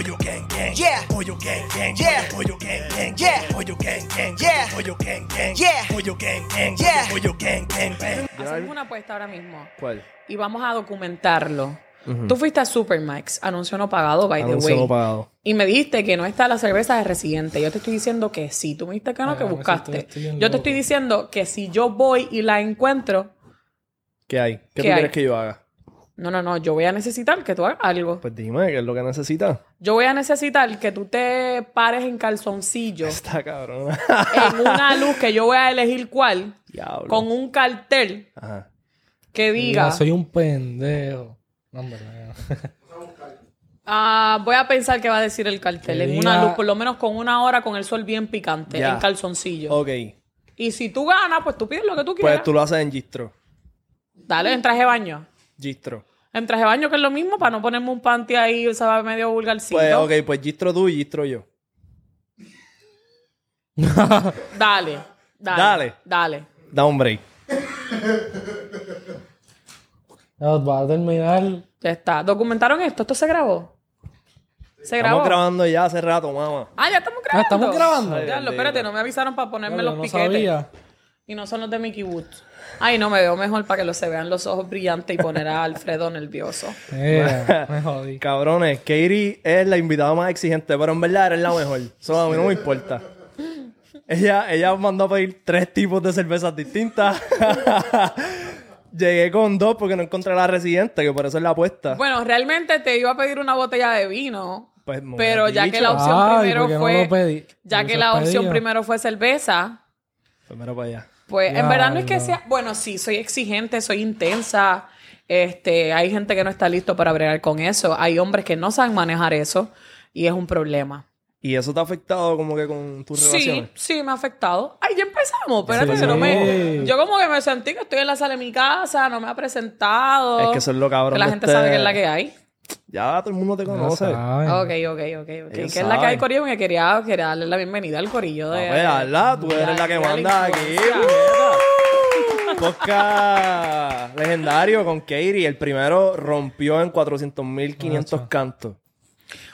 Pollo gang gang. Yeah. Pollo gang gang. Yeah. Pollo gang gang. Yeah. Pollo gang gang. Yeah. Pollo gang gang. Yeah. Pollo gang gang. Yeah. Pollo gang gang. bang. Hacemos una apuesta ahora mismo. ¿Cuál? Y vamos a documentarlo. Tú fuiste a Supermax, anuncio no pagado, by Anuncio the way. no pagado. Y me dijiste que no está la cerveza de Residente. Yo te estoy diciendo que sí. Tú me dijiste que no, Ay, que buscaste. Yo te estoy diciendo que si yo voy y la encuentro, ¿Qué hay? ¿Qué, ¿Qué tú hay? quieres que yo haga? No, no, no, yo voy a necesitar que tú hagas algo. Pues dime, ¿qué es lo que necesitas? Yo voy a necesitar que tú te pares en calzoncillo Está cabrón. en una luz que yo voy a elegir cuál, Diablo. con un cartel Ajá. que diga, Mira, soy un pendejo. No, hombre, no. ah, voy a pensar que va a decir el cartel, en una luz, por lo menos con una hora con el sol bien picante, Ya. en calzoncillo. Ok. Y si tú ganas, pues tú pides lo que tú Pues quieras. tú lo haces en Gistro. Dale, en traje de baño. Gistro. En traje de baño, que es lo mismo, para no ponerme un panty ahí, o sea, medio vulgarcito. Pues, ok, pues Gistro tú y Gistro yo. Dale, dale. Dale. Dale. Da un break. No, va a terminar. Ya está. ¿Documentaron esto? ¿Esto se grabó? ¿Se grabó? Estamos grabando ya hace rato, mamá. Ah, ya estamos Ah, grabando. ¿estamos grabando? Ay, espérate, no me avisaron para ponerme los no piquetes. sabía. Y no son los de Mickey Woods. Ay, no, me veo mejor para que lo se vean los ojos brillantes y poner a Alfredo nervioso. Eh, me jodí. Cabrones, Katie es la invitada más exigente, pero en verdad eres la mejor. Eso a mí no me importa. Ella, ella mandó a pedir tres tipos de cervezas distintas. Llegué con dos porque no encontré la residente, que por eso es la apuesta. Bueno, realmente te iba a pedir una botella de vino. Pues, pero ya que dicho. la opción Ay, primero ¿por qué no fue. Ya que la opción pedido. primero fue cerveza. Primero para allá. Pues en verdad no es que sea. Bueno, sí, soy exigente, soy intensa. Este, hay gente que no está listo para bregar con eso. Hay hombres que no saben manejar eso y es un problema. ¿Y eso te ha afectado como que con tus Sí, relaciones? sí, me ha afectado. Ay, ya empezamos. Espérate, Sí. que no me. Yo como que me sentí que estoy en la sala de mi casa, no me ha presentado. Es que eso es lo cabrón Que la gente este- sabe que es la que hay. Ya todo el mundo te No conoce. Ok, ok, ok, ok. Que es la que hay. Corillo, que quería, quería darle la bienvenida al Corillo de. Ah, pues, hazla, tú eres la que de manda aquí. Podcast legendario con Katie. El primero rompió en 400.500 cantos.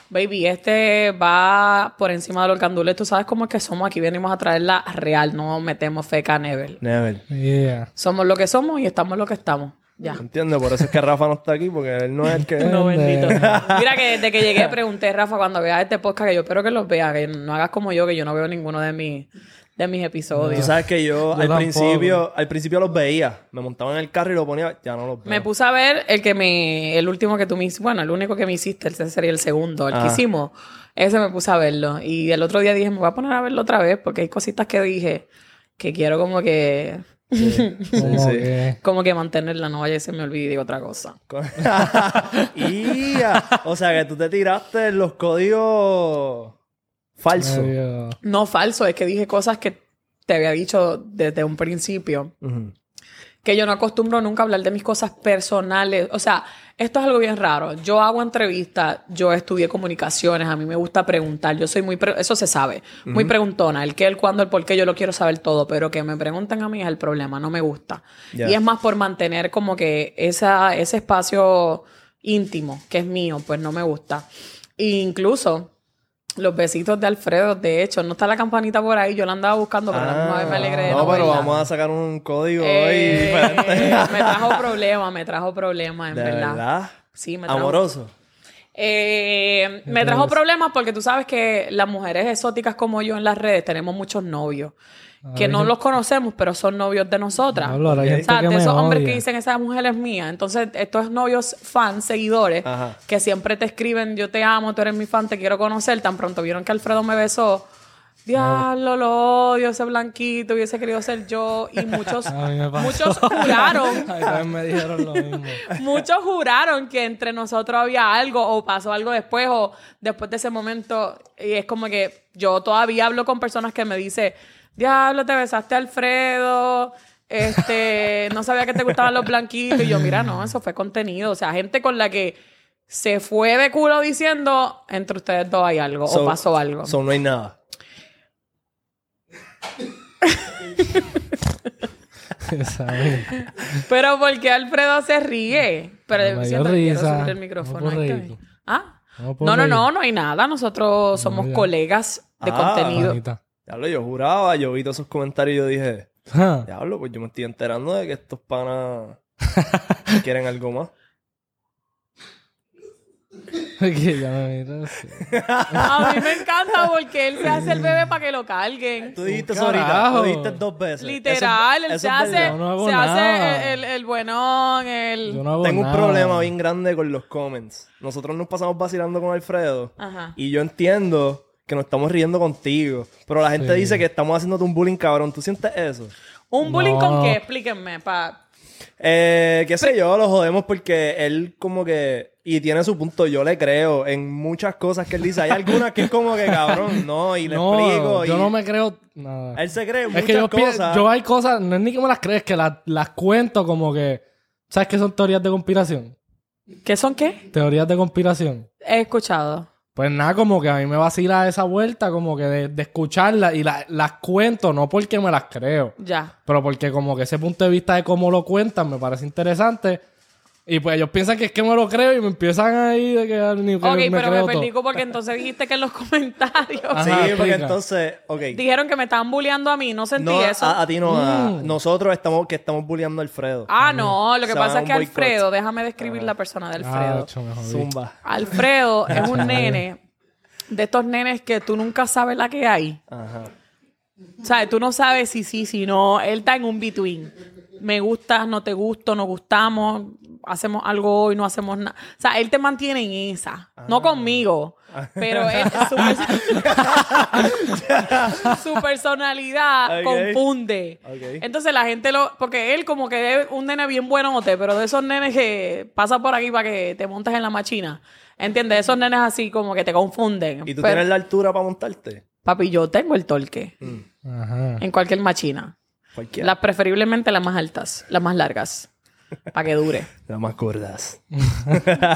Baby, este va por encima de los candules. Tú sabes cómo es que somos. Aquí venimos a traerla real. No metemos feca never. Never. Yeah. Somos lo que somos y estamos lo que estamos. Ya. ¿Entiendes? Por eso es que Rafa no está aquí, porque él no es el que... No, bendito. Mira que desde que llegué pregunté, Rafa, cuando veas este podcast, que yo espero que los veas, que no hagas como yo, que yo no veo ninguno de mis, de mis Tú episodios. sabes que yo, Yo al tampoco. principio al principio los veía. Me montaba en el carro y lo ponía. Ya no los veo. Me puse a ver el que me, el último que tú me hiciste, bueno, el único que me hiciste, ese sería el segundo, el que Ajá. hicimos. Ese me puse a verlo. Y el otro día dije, me voy a poner a verlo otra vez, porque hay cositas que dije que quiero como que, Como sí. que- como que mantenerla, no vaya y se me olvide diga otra cosa. y O sea que tú te tiraste los códigos falsos. medio- No falso, es que dije cosas que te había dicho desde un principio. Ujú. Que yo no acostumbro nunca a hablar de mis cosas personales. O sea, esto es algo bien raro. Yo hago entrevistas, yo estudié comunicaciones, a mí me gusta preguntar. Yo soy muy, pre- eso se sabe, muy preguntona. El qué, el cuándo, el por qué, yo lo quiero saber todo, pero que me pregunten a mí es el problema, no me gusta. Y es más por mantener como que esa, ese espacio íntimo, que es mío, pues no me gusta. E incluso los besitos de Alfredo, de hecho, no está la campanita por ahí, yo la andaba buscando, pero a la misma vez me alegré de Ah, no, no pero verla. vamos a sacar un código Eh, hoy diferente. me trajo problemas, me trajo problemas, en ¿De verdad. verdad? Sí, me trajo. Amoroso. Eh, me trajo problemas porque tú sabes que las mujeres exóticas como yo en las redes tenemos muchos novios. Que no los conocemos, pero son novios de nosotras. Ahora hay o sea, que de esos hombres odia. que dicen esa mujer es mía. Entonces, estos novios fans, seguidores, Ajá. que siempre te escriben, yo te amo, tú eres mi fan, te quiero conocer. Tan pronto vieron que Alfredo me besó. Diablo, lo odio, ese blanquito, hubiese querido ser yo. Y muchos, muchos juraron Ay, me dijeron lo mismo. Muchos juraron que entre nosotros había algo o pasó algo después o después de ese momento. Y es como que yo todavía hablo con personas que me dicen, diablo, te besaste a Alfredo, este, no sabía que te gustaban los blanquitos. Y yo, mira, no, eso fue contenido. O sea, gente con la que se fue de culo diciendo, entre ustedes dos hay algo So- o pasó algo. So, no hay nada. Pero porque Alfredo se ríe. Pero dio pero quiero el No micrófono. reír. bien. ¿Ah? No, No, no, no, no hay nada. Nosotros somos ya. colegas de Ah, contenido. Manita. Diablo, yo juraba, yo vi todos esos comentarios y yo dije, diablo, pues yo me estoy enterando de que estos panas quieren algo más. que ya me mira así. A mí me encanta porque él se hace el bebé para que lo carguen. Tú dijiste eso ahorita, lo dijiste dos veces. Literal, Eso- él eso se hace, no se hace el, el, el buenón, el... Yo no hago Tengo un problema bien grande con los comments. Nosotros nos pasamos vacilando con Alfredo. Ajá. Y yo entiendo que nos estamos riendo contigo. Pero la gente Sí. dice que estamos haciéndote un bullying cabrón. ¿Tú sientes eso? ¿Un bullying No. con qué? Explíquenme, pa... Eh, qué sé yo, lo jodemos porque él como que... Y tiene su punto, yo le creo en muchas cosas que él dice. Hay algunas que es como que cabrón, no, y le No, explico. yo y no me creo nada. Él se cree es muchas que yo, cosas. yo hay cosas, no es ni que me las crees, que las, las cuento como que... ¿Sabes qué son teorías de conspiración? ¿Qué son qué? Teorías de conspiración. He escuchado. Pues nada, como que a mí me vacila esa vuelta, como que de, de escucharlas y la- las cuento, no porque me las creo, Ya. pero porque como que ese punto de vista de cómo lo cuentan me parece interesante. Y pues ellos piensan que es que me lo creo y me empiezan ahí de que ni que Ok, me pero me creo perdí todo. porque entonces dijiste que en los comentarios Ajá, Sí, porque explica. entonces, ok. dijeron que me estaban bulleando a mí. No sentí No, eso. a, a ti no, a- Mm. nosotros estamos que estamos bulleando a Alfredo. ah, no. Lo que Se pasa es que a. Alfredo, déjame describir la persona de Ah, Alfredo. cho, me jodí. Zumba. Alfredo es un nene de estos nenes que tú nunca sabes la que hay. Ajá. O sea, tú no sabes si sí, si no. Él está en un between. Me gustas, no te gusto, nos gustamos, hacemos algo hoy, no hacemos nada. O sea, él te mantiene en esa. No conmigo. Pero él, su, perso- su personalidad confunde. Entonces la gente lo... Porque él como que es un nene bien buenote, pero de esos nenes que pasa por aquí para que te montes en la machina. ¿Entiendes? Esos nenes así como que te confunden. ¿Y tú Pero- tienes la altura para montarte? Papi, yo tengo el torque Ajá. en cualquier machina. Cualquiera. Las preferiblemente las más altas, las más largas. Para que dure. Las más gordas.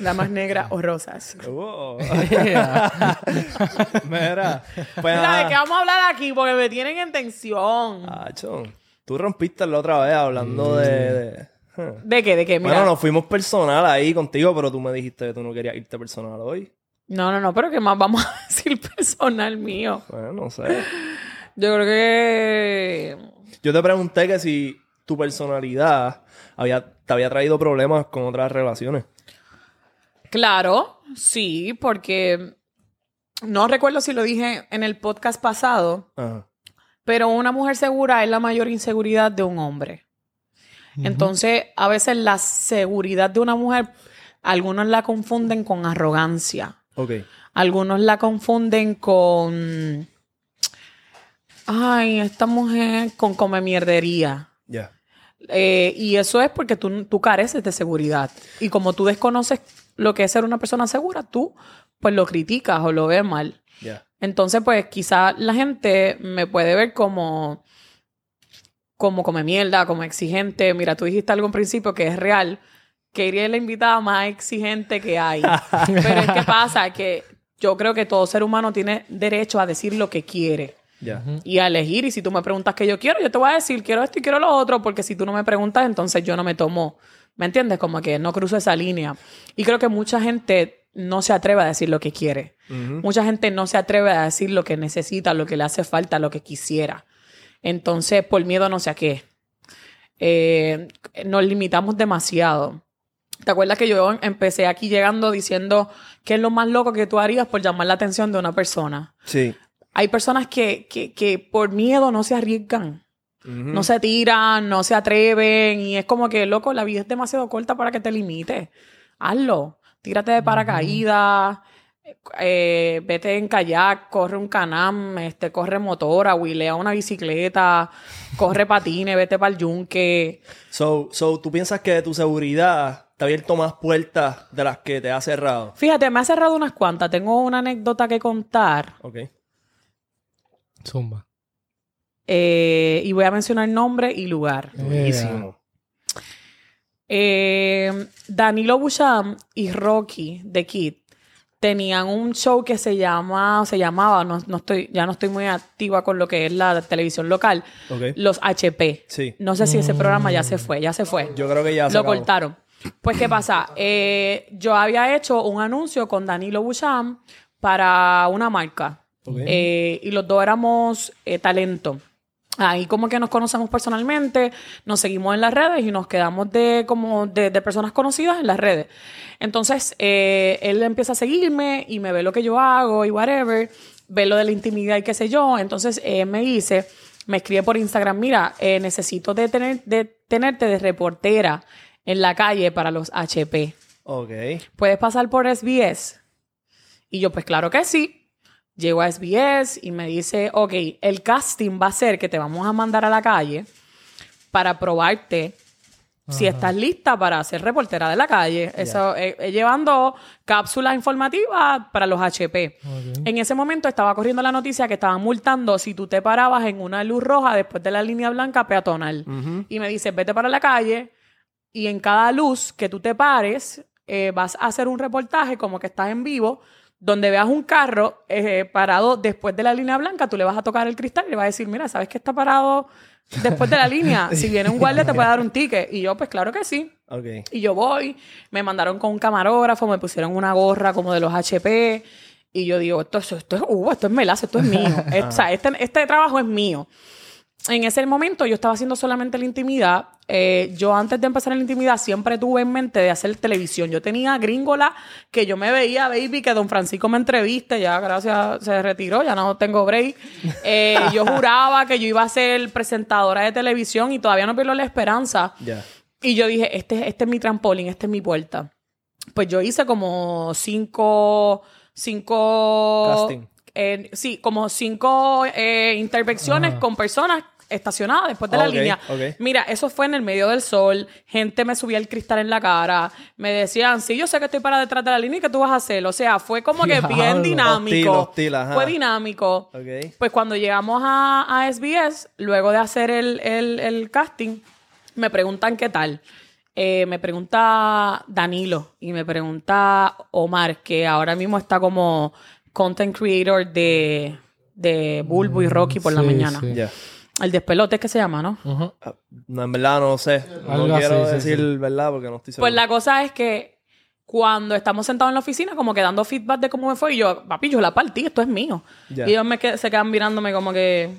Las más negras o rosas. Oh. Mira. Pues, Mira, ¿de qué vamos a hablar aquí? Porque me tienen en tensión. Acho, Tú rompiste la otra vez hablando de... de- huh. ¿De qué? ¿De qué? Mira. Bueno, nos fuimos personal ahí contigo, pero tú me dijiste que tú no querías irte personal hoy. No, no, no, pero ¿qué más vamos a decir personal mío? Bueno, no sé. Yo creo que... Yo te pregunté que si tu personalidad había, te había traído problemas con otras relaciones. Claro, sí, porque no recuerdo si lo dije en el podcast pasado, Ajá. pero una mujer segura es la mayor inseguridad de un hombre. Entonces, a veces la seguridad de una mujer, algunos la confunden con arrogancia. Ok. Algunos la confunden con. Ay, esta mujer con come mierdería. Ya. Eh, y eso es porque tú, tú careces de seguridad. Y como tú desconoces lo que es ser una persona segura, tú pues lo criticas o lo ves mal. Entonces, pues quizá la gente me puede ver como, como come mierda, como exigente. Mira, tú dijiste algo en principio que es real, que iría la invitada más exigente que hay. Pero es que pasa que yo creo que todo ser humano tiene derecho a decir lo que quiere Ya. y a elegir. Y si tú me preguntas qué yo quiero, yo te voy a decir quiero esto y quiero lo otro, porque si tú no me preguntas, entonces yo no me tomo. ¿Me entiendes? Como que no cruzo esa línea. Y creo que mucha gente no se atreve a decir lo que quiere. Mucha gente no se atreve a decir lo que necesita, lo que le hace falta, lo que quisiera. Entonces, por miedo no sé a qué. Eh, nos limitamos demasiado. ¿Te acuerdas que yo empecé aquí llegando diciendo qué es lo más loco que tú harías por llamar la atención de una persona? Sí. Hay personas que, que, que por miedo no se arriesgan. No se tiran, no se atreven y es como que, loco, la vida es demasiado corta para que te limites. Hazlo. Tírate de paracaídas, eh, vete en kayak, corre un canam, este, corre motora, huilea una bicicleta, corre patines, vete para el yunque. So, so, ¿tú piensas que tu seguridad te ha abierto más puertas de las que te ha cerrado? Fíjate, me ha cerrado unas cuantas. Tengo una anécdota que contar Ok. Zumba. eh, y voy a mencionar nombre y lugar. Buenísimo. Eh, Danilo Buchan y Rocky de Kid tenían un show que se llama, se llamaba, no, no estoy, ya no estoy muy activa con lo que es la televisión local, los HP. Sí. No sé si ese programa ya se fue, ya se fue. Yo creo que ya se lo acabó. cortaron. Pues, ¿qué pasa? Eh, yo había hecho un anuncio con Danilo Buchan para una marca. Eh, y los dos éramos eh, talento. Ahí como que nos conocemos personalmente, nos seguimos en las redes y nos quedamos de como de, de personas conocidas en las redes. Entonces, eh, él empieza a seguirme y me ve lo que yo hago y whatever, ve lo de la intimidad y qué sé yo. Entonces, él me dice, me escribe por Instagram, mira, eh, necesito de, tener, de tenerte de reportera en la calle para los HP. Ok. ¿Puedes pasar por SBS? Y yo, pues claro que sí. Llego a SBS y me dice, ok, el casting va a ser que te vamos a mandar a la calle para probarte si estás lista para ser reportera de la calle. Eso, eh, eh, llevando cápsulas informativas para los HP. En ese momento estaba corriendo la noticia que estaban multando si tú te parabas en una luz roja después de la línea blanca peatonal. Y me dice, vete para la calle y en cada luz que tú te pares, eh, vas a hacer un reportaje como que estás en vivo, donde veas un carro eh, parado después de la línea blanca, tú le vas a tocar el cristal y le vas a decir, mira, ¿sabes que está parado después de la línea? Si viene un guardia te puede dar un ticket. Y yo, pues claro que sí. Ok. Y yo voy, me mandaron con un camarógrafo, me pusieron una gorra como de los HP. Y yo digo, esto, esto, esto es uh, esto es melazo, esto es mío. Es- o sea, este, este trabajo es mío. En ese momento yo estaba haciendo solamente la intimidad. Eh, yo antes de empezar la intimidad siempre tuve en mente de hacer televisión. Yo tenía gringola que yo me veía, baby, que don Francisco me entreviste. Ya, gracias, se retiró, ya no tengo break. Eh, yo juraba que yo iba a ser presentadora de televisión y todavía no pierdo la esperanza. Ya. Y yo dije, este, este es mi trampolín, esta es mi puerta. Pues yo hice como cinco, cinco... Casting. eh, sí, como cinco eh, intervenciones con personas estacionadas después de la línea. Mira, eso fue en el medio del sol. Gente me subía el cristal en la cara. Me decían, sí, yo sé que estoy para detrás de la línea y que tú vas a hacer. O sea, fue como que bien dinámico. Hostil, hostil, ajá. Fue dinámico. Pues cuando llegamos a, a SBS, luego de hacer el, el- el casting, me preguntan qué tal. Eh, me pregunta Danilo y me pregunta Omar, que ahora mismo está como content creator de, de Bulbo y Rocky por la sí, mañana. sí. El despelote que se llama, ¿no? Ujú. Ah, No, en verdad no sé. Algo no así, quiero sí, decir sí. verdad porque no estoy seguro. Pues la cosa es que cuando estamos sentados en la oficina, como que dando feedback de cómo me fue, y yo, papi, yo la partí, esto es mío. Y ellos me se quedan mirándome como que.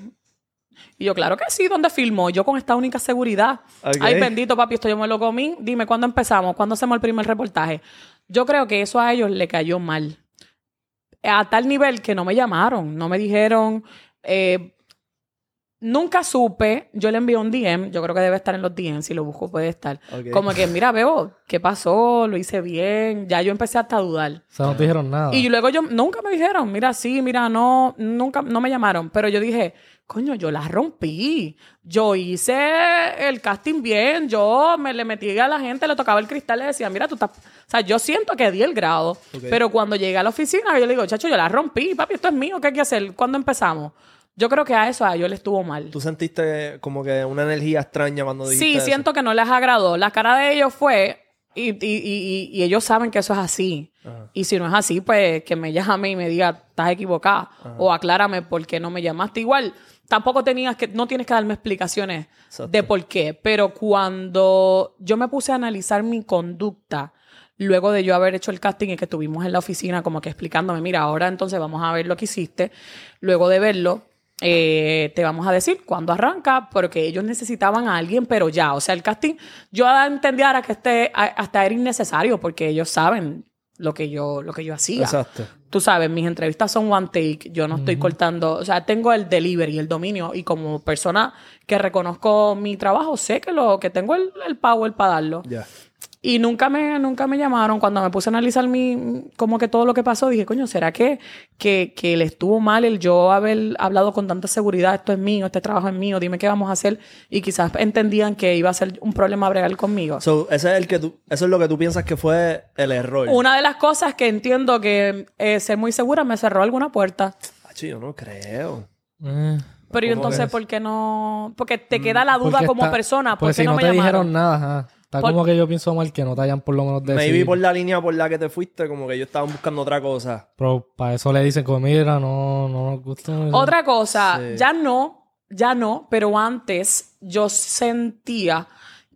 Y yo, claro que sí, ¿dónde filmó? Yo con esta única seguridad. Ok. Ay, bendito, papi, esto yo me lo comí. Dime, ¿cuándo empezamos? ¿Cuándo hacemos el primer reportaje? Yo creo que eso a ellos le cayó mal. A tal nivel que no me llamaron, no me dijeron. eh, Nunca supe, yo le envié un DM, yo creo que debe estar en los DM, si lo busco puede estar. Como que, mira, Bebo, ¿qué pasó? Lo hice bien. Ya yo empecé hasta a dudar. O sea, no te dijeron nada. Y luego yo, nunca me dijeron, mira, sí, mira, no, nunca, no me llamaron. Pero yo dije, coño, yo la rompí. Yo hice el casting bien. Yo me le metí a la gente, le tocaba el cristal le decía, mira, tú estás. O sea, yo siento que di el grado. Pero cuando llegué a la oficina, yo le digo, chacho, yo la rompí, papi, esto es mío, ¿qué hay que hacer? ¿Cuándo empezamos? Yo creo que a eso a ellos les estuvo mal. ¿Tú sentiste como que una energía extraña cuando dijiste Sí, eso? siento que no les agradó. La cara de ellos fue, y, y- y- y- ellos saben que eso es así. Ajá. Y si no es así, pues que me llame y me diga, estás equivocada. O aclárame por qué no me llamaste. Igual, tampoco tenías que, no tienes que darme explicaciones Exacto. de por qué. Pero cuando yo me puse a analizar mi conducta, luego de yo haber hecho el casting y que estuvimos en la oficina como que explicándome, mira, ahora entonces vamos a ver lo que hiciste. Luego de verlo, eh, te vamos a decir cuándo arranca, porque ellos necesitaban a alguien, pero ya. O sea, el casting, yo entendía ahora que este hasta era innecesario, porque ellos saben lo que yo, lo que yo hacía. Exacto. Tú sabes, mis entrevistas son one take, yo no estoy cortando, o sea, tengo el delivery, el dominio, y como persona que reconozco mi trabajo, sé que lo que tengo el, el power para darlo. Ya. Y nunca me, nunca me llamaron. Cuando me puse a analizar mi, como que todo lo que pasó, dije, coño, ¿será que, que, que le estuvo mal el yo haber hablado con tanta seguridad? Esto es mío, este trabajo es mío, dime qué vamos a hacer. Y quizás entendían que iba a ser un problema bregar conmigo. So, ese es el que tú, eso es lo que tú piensas que fue el error. Una de las cosas que entiendo que eh, ser muy segura me cerró alguna puerta. Acho, yo no creo. Eh, Pero ¿y ¿Cómo entonces, es? ¿por qué no? Porque te queda la duda porque como está- persona. ¿Por Pues qué si no, no me te llamaron? dijeron nada, ajá. Está Por- como que yo pienso mal que no te hayan por lo menos decidido. Maybe por la línea por la que te fuiste, como que ellos estaban buscando otra cosa. Pero para eso le dicen como, mira, no, no nos gusta. Otra cosa, Sí. ya no, ya no, pero antes yo sentía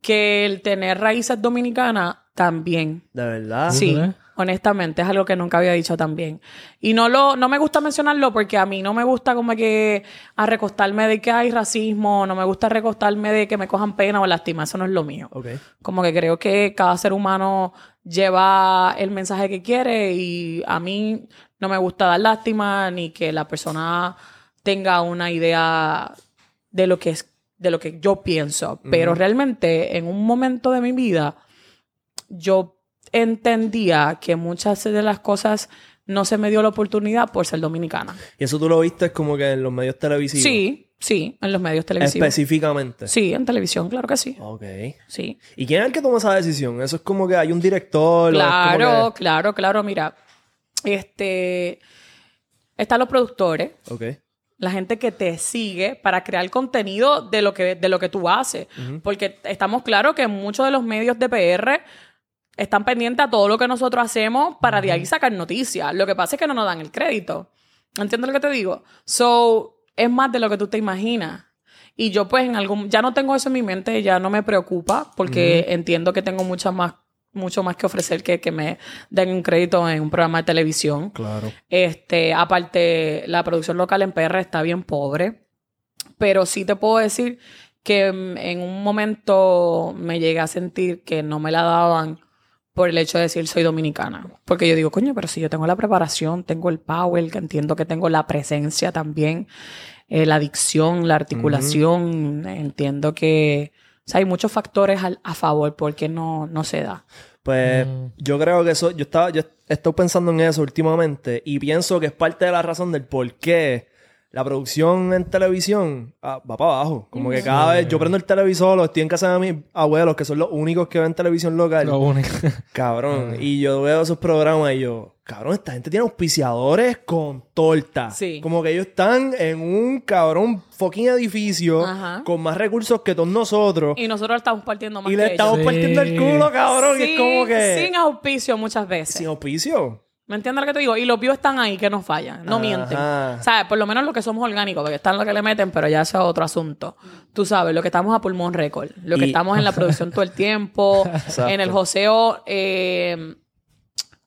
que el tener raíces dominicanas también. De verdad. Sí? Honestamente, es algo que nunca había dicho también. Y no lo, no me gusta mencionarlo porque a mí no me gusta como que a recostarme de que hay racismo, no me gusta recostarme de que me cojan pena o lástima, eso no es lo mío. Como que creo que cada ser humano lleva el mensaje que quiere y a mí no me gusta dar lástima ni que la persona tenga una idea de lo que es de lo que yo pienso, pero realmente en un momento de mi vida yo entendía que muchas de las cosas no se me dio la oportunidad por ser dominicana. Y eso tú lo viste como que en los medios televisivos. Sí, sí, en los medios televisivos. Específicamente. Sí, en televisión, claro que sí. Ok. Sí. ¿Y quién es el que toma esa decisión? Eso es como que hay un director. o es como Claro, claro, claro. Mira, este. Están los productores, que- Ok. la gente que te sigue para crear contenido de lo que, de lo que tú haces. Porque estamos claros que muchos de los medios de PR están pendientes a todo lo que nosotros hacemos para de ahí sacar noticias. Lo que pasa es que no nos dan el crédito. ¿Entiendes lo que te digo? So, es más de lo que tú te imaginas. Y yo pues en algún... Ya no tengo eso en mi mente, ya no me preocupa porque entiendo que tengo muchas más, mucho más que ofrecer que que me den un crédito en un programa de televisión. Claro. Este, aparte, la producción local en PR está bien pobre. Pero sí te puedo decir que mm, en un momento me llegué a sentir que no me la daban por el hecho de decir soy dominicana. Porque yo digo, coño, pero si yo tengo la preparación, tengo el power, que entiendo que tengo la presencia también, eh, la dicción, la articulación, entiendo que o sea, hay muchos factores al- a, favor porque no, no se da. Pues Mm. yo creo que eso, yo estaba, yo he estado pensando en eso últimamente y pienso que es parte de la razón del por qué la producción en televisión ah, va para abajo. Como que cada vez yo prendo el televisor, estoy en casa de mis abuelos, que son los únicos que ven televisión local. Lo único. Cabrón. Y yo veo esos programas y yo, cabrón, esta gente tiene auspiciadores con torta. Sí. Como que ellos están en un cabrón fucking edificio Ajá. con más recursos que todos nosotros. Y, Y nosotros estamos partiendo más le que estamos ellos. Sí. partiendo el culo, cabrón. y es como que. Sin auspicio muchas veces. Sin auspicio. ¿Me entiendes lo que te digo? Y los views están ahí que no fallan, no Ajá. mienten. ¿Sabes? Por lo menos lo que somos orgánicos, porque están lo que le meten, pero ya eso es otro asunto. Tú sabes, lo que estamos a pulmón récord, lo que Y- estamos en la producción todo el tiempo, Exacto. en el joseo eh,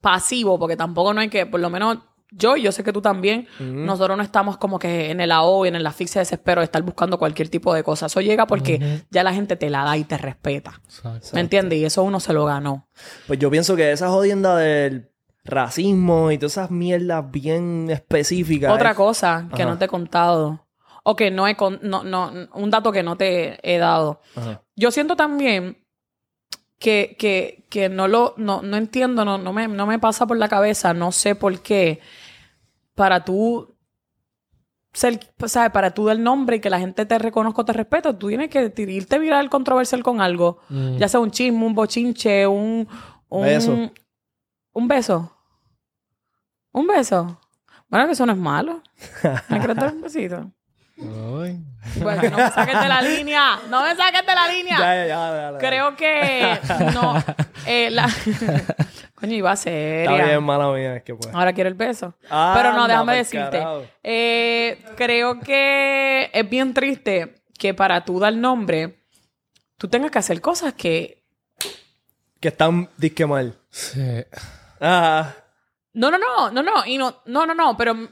pasivo, porque tampoco no hay que, por lo menos yo, y yo sé que tú también, nosotros no estamos como que en el AO y en el asfixia de desespero de estar buscando cualquier tipo de cosa. Eso llega porque ya la gente te la da y te respeta. Exacto. ¿Me entiendes? Y eso uno se lo ganó. Pues yo pienso que esa jodienda del racismo y todas esas mierdas bien específicas. Otra es- cosa que Ajá. no te he contado. O que no he con, no, no, un dato que no te he dado. Ajá. Yo siento también que, que, que no lo, no, no entiendo, no, no me, no me pasa por la cabeza, no sé por qué. Para tú ser, ¿sabes? Para tú dar nombre y que la gente te reconozca o te respete, tú tienes que irte viral controversial con algo. Mm. Ya sea un chisme, un bochinche, un, un Beso. Un beso. Un beso. Bueno, que eso no es malo. ¿Me quieres dar un besito? Ay. Bueno, no me saques de la línea. No me saques de la línea. Ya, ya, ya. Creo que no. Eh, la... Coño, iba Está seria. bien, mala mía, es que pues. Ahora quiero el beso. Anda, Pero no, déjame decirte. Eh, creo que es bien triste que para tú dar nombre, tú tengas que hacer cosas que. Que están disque mal. Sí. Ah, No, no, no, no, no. Y no, no, no, no. Pero mm,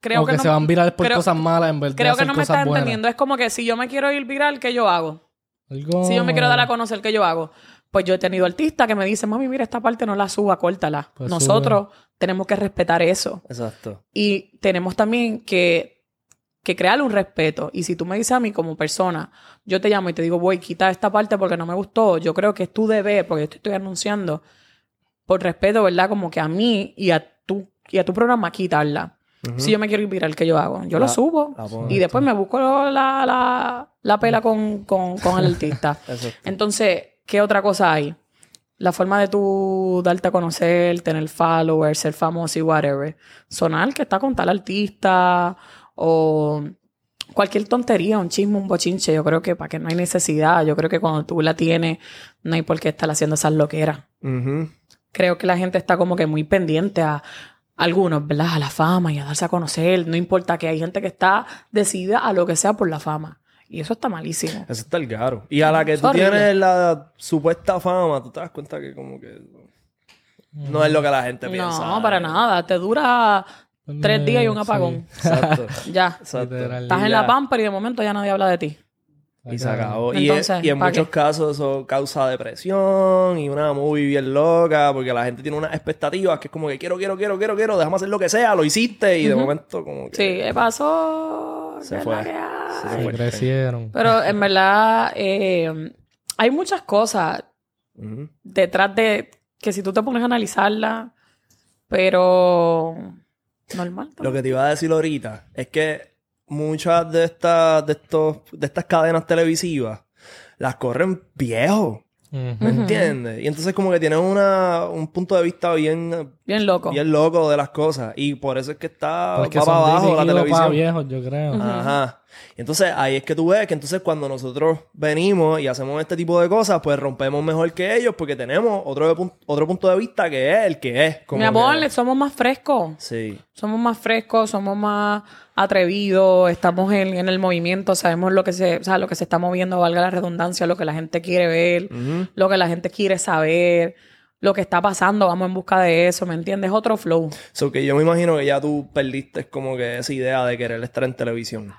creo que, que, no, se van virales por creo- cosas malas en vez de Creo que no me estás entendiendo. Es como que si yo me quiero ir viral, ¿qué yo hago? Algo- Si yo me quiero dar a conocer, ¿qué yo hago? Pues yo he tenido artistas que me dicen, mami, mira, esta parte no la suba, córtala. Pues Nosotros tenemos que respetar eso. exacto. Y tenemos también que, que crear un respeto. Y si tú me dices a mí como persona, yo te llamo y te digo, voy, quita esta parte porque no me gustó, yo creo que es tu deber, porque yo te estoy anunciando, por respeto, ¿verdad? Como que a mí y a tu, y a tu programa, quitarla. Si yo me quiero ir viral, ¿qué yo hago? Yo lo subo. y después me busco la, la, la pela con, con, con el artista. Entonces, ¿qué otra cosa hay? La forma de tú darte a conocer, tener followers, ser famoso y whatever. Sonar que está con tal artista o cualquier tontería, un chisme, un bochinche. Yo creo que para que no hay necesidad. Yo creo que cuando tú la tienes, no hay por qué estar haciendo esas loqueras. Ujú. Creo que la gente está como que muy pendiente a algunos, ¿verdad? A la fama y a darse a conocer. No importa que hay gente que está decidida a lo que sea por la fama. Y eso está malísimo. Eso está el caro. Y a la que Es tú horrible. tienes la supuesta fama, tú te das cuenta que como que no es lo que la gente piensa. No, para nada. Te dura tres días y un Sí. apagón. Exacto. Ya. Exacto. Estás en la pampa y de momento ya nadie habla de ti. Y se acabó. Y, Entonces, y en ¿pa' muchos qué? casos eso causa depresión y una movie bien loca porque la gente tiene unas expectativas que es como que quiero, quiero, quiero, quiero, quiero, déjame hacer lo que sea, lo hiciste y de momento como que Sí, ¿qué pasó? se ¿Qué es fue. Se fue. crecieron. Pero en verdad, eh, hay muchas cosas detrás de que si tú te pones a analizarla, pero normal. Lo que te iba a decir ahorita es que muchas de estas, de estos, de estas cadenas televisivas las corren viejos. ¿Me entiendes? Y entonces como que tienen una, un punto de vista bien, Bien loco. bien loco de las cosas. Y por eso es que está Porque va son para abajo la televisión. para viejos, yo creo. Ajá. Y entonces ahí es que tú ves que entonces cuando nosotros venimos y hacemos este tipo de cosas, pues rompemos mejor que ellos porque tenemos otro, otro punto de vista que es el que es. como Mi amor, que- somos más frescos. Sí. Somos más frescos, somos más atrevidos, estamos en, en el movimiento, sabemos lo que se, o sea, lo que se está moviendo, valga la redundancia, lo que la gente quiere ver, lo que la gente quiere saber, lo que está pasando, vamos en busca de eso, ¿me entiendes? Otro flow. So que yo me imagino que ya tú perdiste como que esa idea de querer estar en televisión.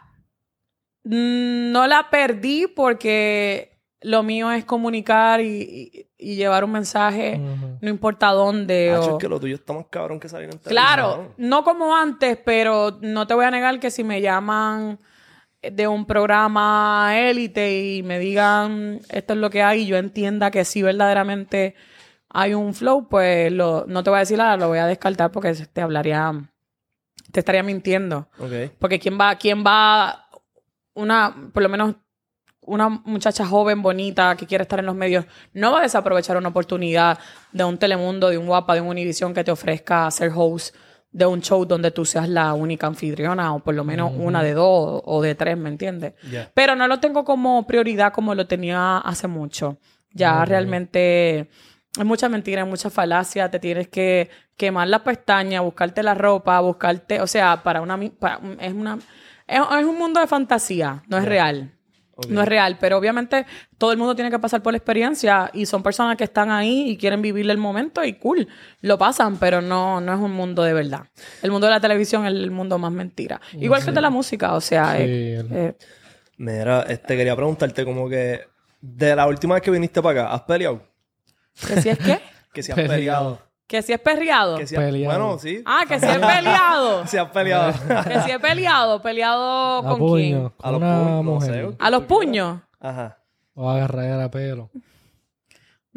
Mm, No la perdí porque lo mío es comunicar y, y- y llevar un mensaje, no importa dónde. Hacho, o- es que lo tuyo está más cabrón que salir en televisión. Claro, no como antes, pero no te voy a negar que si me llaman de un programa élite y me digan esto es lo que hay y yo entienda que sí verdaderamente hay un flow, pues lo, no te voy a decir nada, lo voy a descartar porque te hablaría, te estaría mintiendo. Ok. Porque quién va, quién va, una, por lo menos una muchacha joven, bonita, que quiere estar en los medios, no va a desaprovechar una oportunidad de un Telemundo, de un Guapa, de un Univision que te ofrezca ser host de un show donde tú seas la única anfitriona o por lo menos una de dos o de tres, ¿me entiendes? Pero no lo tengo como prioridad como lo tenía hace mucho. Ya realmente hay mucha mentira, hay mucha falacia, te tienes que quemar las pestañas, buscarte la ropa, buscarte, o sea, para una para es una es, es un mundo de fantasía, no es real. No es real, pero obviamente todo el mundo tiene que pasar por la experiencia y son personas que están ahí y quieren vivir el momento y cool, lo pasan, pero no, no es un mundo de verdad. El mundo de la televisión es el mundo más mentira. Igual que el de la música, o sea, Sí, eh, el- eh, Mira, este, quería preguntarte como que de la última vez que viniste para acá, ¿has peleado? que si es que, Que si has Peleado. Que si es perreado. Que si has... Peleado. Bueno, sí. Ah, que si es peleado. Si has peleado. que si es peleado, peleado A con puño, quién? A los puños, no mujer. sé. A los puños. Ajá. O agarrar a pelo.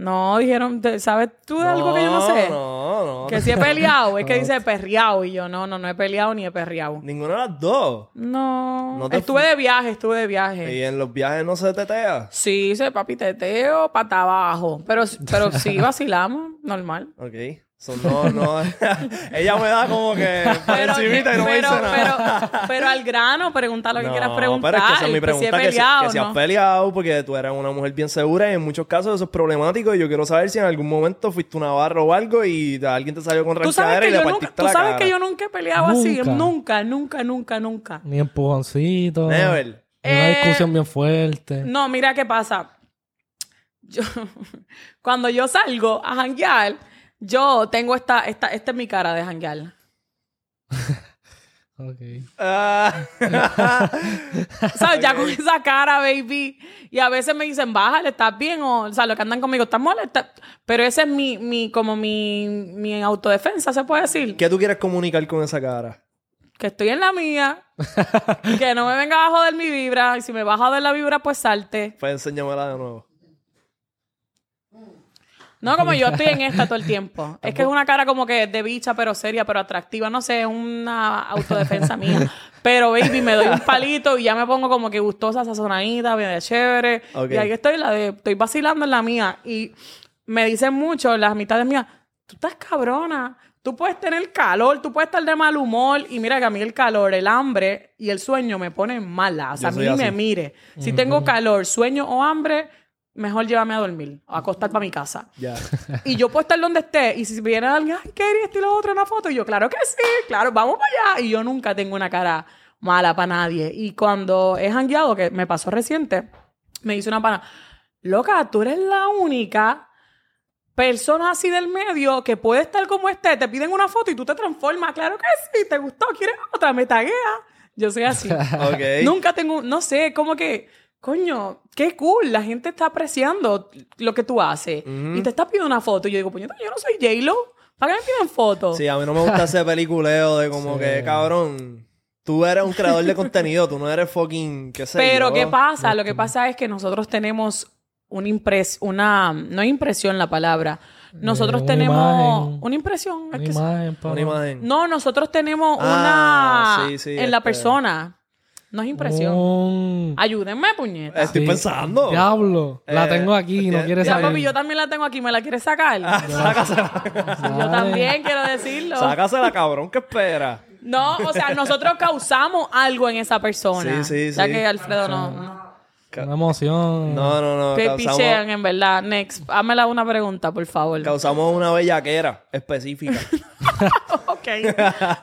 No, dijeron, ¿sabes tú de algo que yo no sé? No, no. Que si he peleado, es que dice perreado y yo no, no, no he peleado ni he perreado. Ninguna de las dos. No, No te estuve de viaje, estuve de viaje. Y en los viajes no se tetea. Sí, hice papi teteo, pata abajo, pero, pero sí vacilamos, normal. Ok. So, no, no. Ella me da como que por encimita y no me pero, dice nada. pero, pero al grano, pregunta lo que No, quieras preguntar. Pero es que esa es mi he pregunta, que, si, peleado, que si has peleado, porque tú eres una mujer bien segura y en muchos casos eso es problemático y yo quiero saber si en algún momento fuiste una barra o algo y alguien te salió con Tú sabes ranchadera y que le yo nunca, partiste tú sabes cara. que yo nunca he peleado así, Nunca. nunca, nunca, nunca, nunca. Ni empujoncito. Never. Ni una Eh, discusión bien fuerte. No, mira qué pasa. Yo, cuando yo salgo a janguear, yo tengo esta, esta, esta es mi cara de janguear. Ok. Ah. ¿Sabes? Ya con esa cara, baby. Y a veces me dicen, bájale, ¿estás bien? O, o sea, los que andan conmigo, ¿estás molesta? Pero ese es mi, mi, como mi, mi autodefensa, se puede decir. ¿Qué tú quieres comunicar con esa cara? Que estoy en la mía. que no me venga a joder mi vibra. Y si me va a joder la vibra, pues salte. Pues enséñamela de nuevo. No, como yo estoy en esta todo el tiempo. Es que es una cara como que de bicha, pero seria, pero atractiva. No sé, es una autodefensa mía. Pero, baby, me doy un palito y ya me pongo como que gustosa, sazonadita, bien de chévere. Y ahí estoy, la de, estoy vacilando en la mía. Y me dicen mucho, las mitades mías, tú estás cabrona. Tú puedes tener calor, tú puedes estar de mal humor. Y mira que a mí el calor, el hambre y el sueño me ponen mala. O sea, a mí me mire. Si tengo calor, sueño o hambre, mejor llévame a dormir. A acostar para mi casa. Ya. Y yo puedo estar donde esté. Y si viene alguien, ay, ¿qué esto y lo otro, una foto? Y yo, claro que sí, claro, vamos para allá. Y yo nunca tengo una cara mala para nadie. Y cuando he jangueado, que me pasó reciente, me dice una pana, loca, tú eres la única persona así del medio que puede estar como este, te piden una foto y tú te transformas. Claro que sí, te gustó, quieres otra, me taguea. Yo soy así. Ok. Nunca tengo, no sé, como que, coño, qué cool, la gente está apreciando lo que tú haces y te está pidiendo una foto. Y yo digo, puñeta, yo no soy J-Lo, ¿para qué me piden fotos? Sí, a mí no me gusta ese peliculeo de como que, cabrón, tú eres un creador de contenido, tú no eres fucking, qué sé Pero yo. ¿qué pasa? Lo que pasa es que nosotros tenemos una impresión, una, no impresión la palabra, nosotros una tenemos imagen. una impresión. es Una que- imagen, Una imagen. No, nosotros tenemos Ah, una sí, sí, en la este- persona. No es impresión. Ayúdenme, puñeta. Estoy Sí. pensando. Diablo. la Eh, tengo aquí, no eh, quiere Ya, saber. papi, yo también la tengo aquí. ¿Me la quieres sacar? yo también quiero decirlo. Sácasela, cabrón, ¿qué espera? No, o sea, nosotros causamos algo en esa persona. Sí, sí, Ya sí. que Alfredo no... no. Una emoción. No, no, no. Que causamos, pichean, en verdad. Next. Hámela una pregunta, por favor. causamos una bellaquera específica. ok.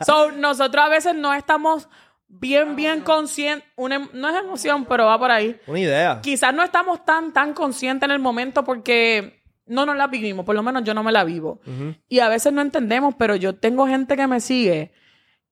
So, nosotros a veces no estamos bien, bien conscientes. Una em- no es emoción, pero va por ahí. una idea. Quizás no estamos tan, tan conscientes en el momento porque no nos la vivimos. Por lo menos yo no me la vivo. Y a veces no entendemos, pero yo tengo gente que me sigue,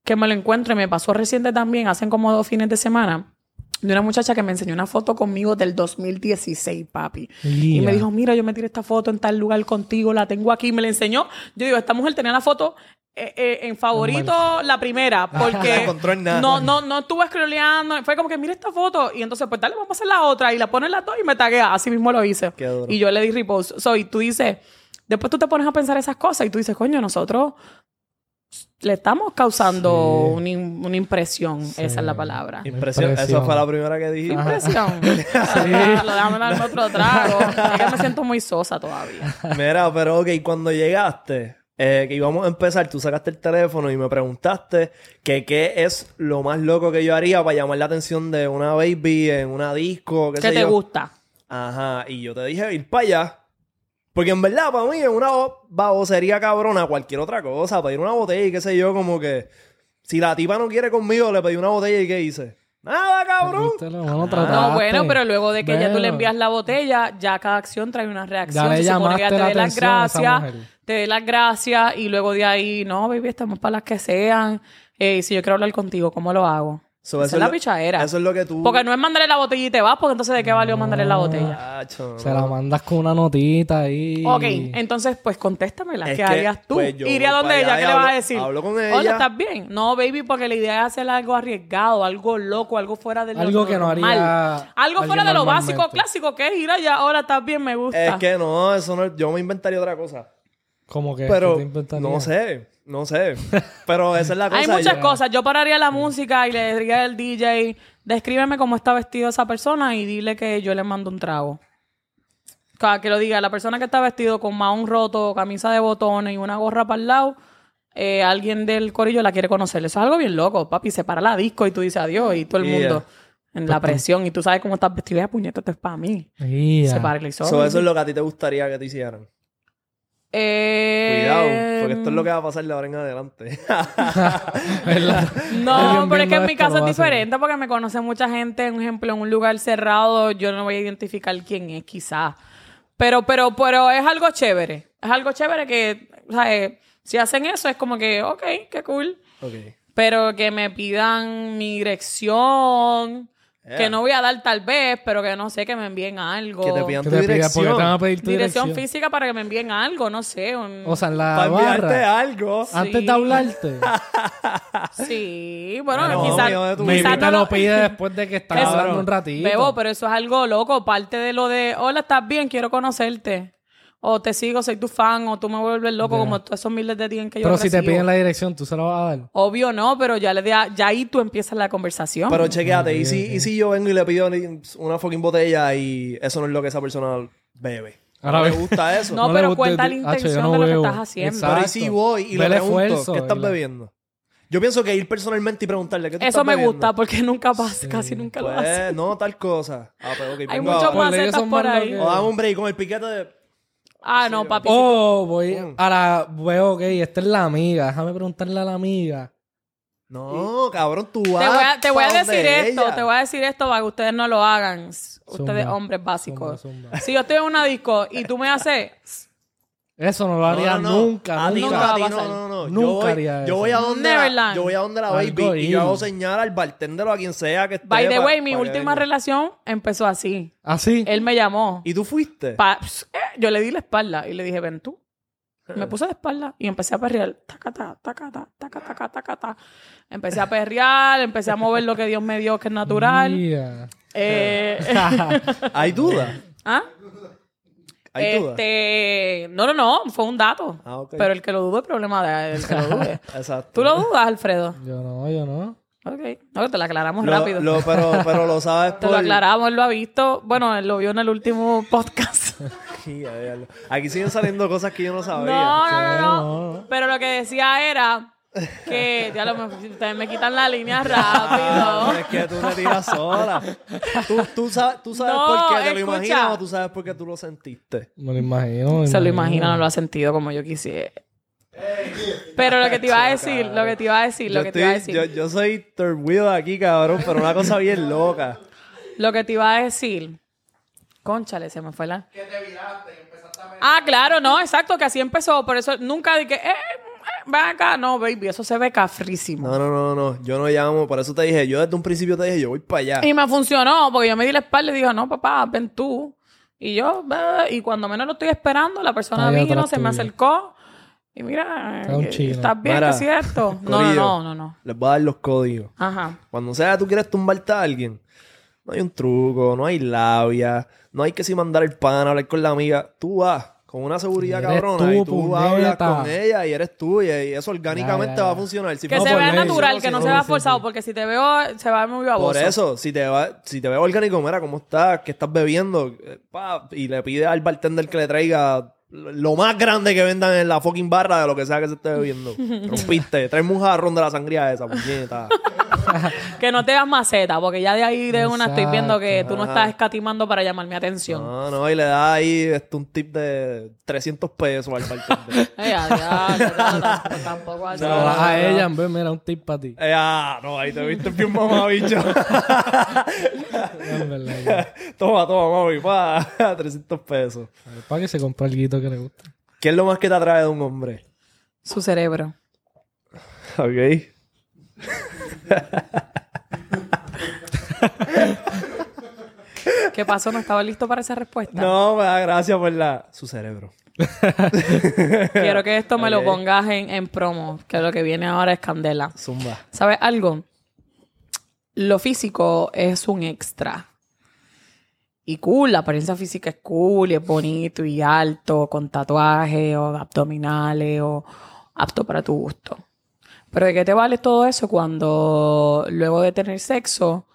que me lo encuentro y me pasó reciente también, hacen como dos fines de semana, de una muchacha que me enseñó una foto conmigo del 2016, papi. Y me dijo, mira, yo me tiré esta foto en tal lugar contigo, la tengo aquí, me la enseñó. Yo digo, esta mujer tenía la foto eh, eh, en favorito la primera, La porque encontró en nada. no, no, no estuve scrolleando, fue como que mira esta foto y entonces pues dale, vamos a hacer la otra y la pones las dos y me taguea, así mismo lo hice. Qué duro. Y yo le di repost. So, y tú dices, después tú te pones a pensar esas cosas y tú dices, coño, nosotros le estamos causando Sí. una, una impresión, esa es la palabra. Impresión. Impresión. Esa fue la primera que dijiste. Impresión. Ah, lo déjame darme otro trago. Es que me siento muy sosa todavía. Mira, pero ok, cuando llegaste, eh, que íbamos a empezar, tú sacaste el teléfono y me preguntaste que qué es lo más loco que yo haría para llamar la atención de una baby en una disco, qué ¿Qué sé te yo. gusta? Ajá, y yo te dije ir para allá. Porque en verdad, para mí, es una bo- babosería cabrona cualquier otra cosa. Pedir una botella y qué sé yo, como que... Si la tipa no quiere conmigo, le pedí una botella y ¿qué hice? ¡Nada, cabrón! Lo bueno, No, bueno, pero luego de que ya tú le Bueno. envías la botella, ya cada acción trae una reacción. Ya Se supone que te la dé las gracias, te dé las gracias y luego de ahí, no, baby, estamos para las que sean. Eh, si yo quiero hablar contigo, ¿cómo lo hago? So, Esa eso es la pichadera. Eso es lo que tú... Porque no es mandarle la botella y te vas, porque entonces ¿de qué valió mandarle la botella? Acho, Se la mandas con una notita ahí. Ok, entonces pues contéstamela. Es ¿Qué que, harías tú? pues, yo Iría donde ella, ¿qué le vas a decir? hablo con Hola, ella. ¿estás bien? No, baby, porque la idea es hacer algo arriesgado, algo loco, algo fuera de lo Algo que no haría Algo fuera de lo básico, clásico, que es ir allá, hola, ¿estás bien? Me gusta. Es que no, eso no... Yo me inventaría otra cosa. Como que. Pero... ¿qué te? No sé. No sé. Pero esa es la cosa. Hay muchas yo- cosas. Yo pararía la música y le diría al DJ, descríbeme cómo está vestido esa persona y dile que yo le mando un trago. Ca- Que lo diga, la persona que está vestido con mahón roto, camisa de botones y una gorra para el lado, eh, alguien del corillo la quiere conocer. Eso es algo bien loco, papi. Se para la disco y tú dices adiós y todo el Yeah. mundo en la presión y tú sabes cómo estás vestido. Ya, puñeta, esto es para mí. Yeah. Se para el So, eso es lo que a ti te gustaría que te hicieran. Eh, Cuidado, porque esto es lo que va a pasar de ahora en adelante. ¿Verdad? No, pero es que en mi caso es diferente porque me conoce mucha gente, un ejemplo, en un lugar cerrado, yo no voy a identificar quién es, quizás. Pero, pero, pero es algo chévere. Es algo chévere que, o sea, eh, si hacen eso es como que, ok, qué cool. ok. Pero que me pidan mi dirección, Yeah. que no voy a dar tal vez, pero que no sé, que me envíen algo. Que te pidan tu dirección. porque te van a pedir tu dirección, dirección. física para que me envíen algo, no sé. un- O sea, en la Para enviarte barra. algo. Antes de hablarte. sí, bueno, No, quizás mío, de tu Maybe quizás te no lo pide después de que estás hablando un ratito. Bebo, pero eso es algo loco. Parte de lo de, hola, ¿estás bien? Quiero conocerte. O te sigo, soy tu fan. O tú me vuelves loco como todos esos miles de días que yo Pero si te piden la dirección, tú se la vas a dar. Obvio no, pero ya, le da- ya ahí tú empiezas la conversación. Pero chequeate, ¿y si, ¿y si yo vengo y le pido una fucking botella y eso no es lo que esa persona bebe? Ahora ¿No le ve- gusta eso? No, pero gusta- cuenta la yo intención no de lo que estás haciendo. Exacto. Pero ¿y si voy y Ve le pregunto esfuerzo qué estás y bebiendo? Yo pienso que ir personalmente y preguntarle qué tú Eso estás me bebiendo? gusta porque nunca pasa, casi nunca lo hace. Pues, no, tal cosa. Ah, pero ok, Hay vengo muchos Por por más lo ahí. O dame un break con el piquete de... Ah, no, papi. Oh, voy Mm. a la... Veo, ok, esta es la amiga. Déjame preguntarle a la amiga. No, cabrón, tú Te vas. voy a, te voy a decir esto, ella. te voy a decir esto para que ustedes no lo hagan. Ustedes, Zumba. hombres básicos. Zumba, zumba. Si yo estoy en una disco y tú me haces. Eso no lo haría No, no, no. nunca. Ti, nunca. Nunca va a a ti, pasar. no, no, no. Nunca yo voy, haría yo voy a eso. donde la, yo voy a donde la baby Algo y yo hago señal al bartender o a quien sea que esté. By the way, mi última relación empezó así. Así. Él me llamó. ¿Y tú fuiste? Pa- eh, yo le di la espalda y le dije, ven tú. Me puse de espalda y empecé a perrear. Tacata, tacata, tacata, tacata. Empecé a perrear, empecé a mover lo que Dios me dio, que es natural. Eh, ¿Hay duda? ¿Ah? ¿Hay duda? Este, no, no, no, fue un dato. Ah, ok. Pero el que lo dude, el problema de él, el que lo dude. Exacto. ¿Tú lo dudas, Alfredo? Yo no, yo no. Ok. No, te lo aclaramos Lo- rápido. lo- pero, pero lo sabes Te por... lo aclaramos, él lo ha visto. Bueno, él lo vio en el último podcast. Aquí siguen saliendo cosas que yo no sabía. No, no. no. Pero lo que decía era que, ya lo me, ustedes me quitan la línea rápido. es que tú te tiras sola. Tú, tú sabes, tú sabes No, por qué te lo imaginas o tú sabes por qué tú lo sentiste. Me lo imagino. me Se lo imagino. imagina, no lo ha sentido como yo quisiera. Pero lo que te iba a decir, lo que te iba a decir, lo Yo, que te iba a decir. yo, yo soy third wheel aquí, cabrón, pero una cosa bien loca. Lo que te iba a decir. Conchale, se me fue la. Que te viraste y empezaste a Ah, claro, no, exacto, que así empezó. Por eso nunca dije, eh, ven acá. No, baby, eso se ve cafrísimo. No, no, no, no. Yo no llamo. Por eso te dije, yo desde un principio te dije, yo voy para allá. Y me funcionó, porque yo me di la espalda y dije, no, papá, ven tú. Y yo, y cuando menos lo estoy esperando, la persona Ahí vino, se me acercó. Y mira, eh. ¿estás bien? Mira, ¿Qué es esto? No, no, no, no, no. Les voy a dar los códigos. Ajá. Cuando sea tú quieres tumbarte a alguien, no hay un truco, no hay labia, no hay que si mandar el pan, hablar con la amiga. Tú vas con una seguridad Eres cabrona tú, y tú hablas con ella y eres tú y, y eso orgánicamente Ya, ya, va a funcionar. Si Que No, se vea natural, no, que no se vea forzado, porque si te veo, se va muy baboso. Por eso, si te va, si te ve orgánico, mira cómo estás, qué estás bebiendo, eh, pa, y le pide al bartender que le traiga lo más grande que vendan en la fucking barra de lo que sea que se esté bebiendo. Rompiste, traeme un jarrón de la sangría esa, puñeta. Que no te das maceta, porque ya de ahí de una estoy viendo que tú no estás escatimando para llamar mi atención. No, no, y le da ahí este, un tip de 300 pesos al bartender. Ay, adiós, tampoco, tampoco así. Se lo das a ella, en vez, mira, un tip para ti. Eh, ah, no, ahí te viste bien mamabicho. En verdad, toma, toma, mami, pa, 300 pesos. Para que se compre el guito que le gusta. ¿Qué es lo más que te atrae de un hombre? Su cerebro. Ok. ¿Qué pasó? ¿No estaba listo para esa respuesta? No, me da gracia por la... Su cerebro. Quiero que esto me lo pongas en, en promo, que lo que viene ahora es candela. Zumba. ¿Sabes algo? Lo físico es un extra. Y cool, la apariencia física es cool, y es bonito y alto, con tatuajes o abdominales o apto para tu gusto. Pero ¿de qué te vale todo eso cuando luego de tener sexo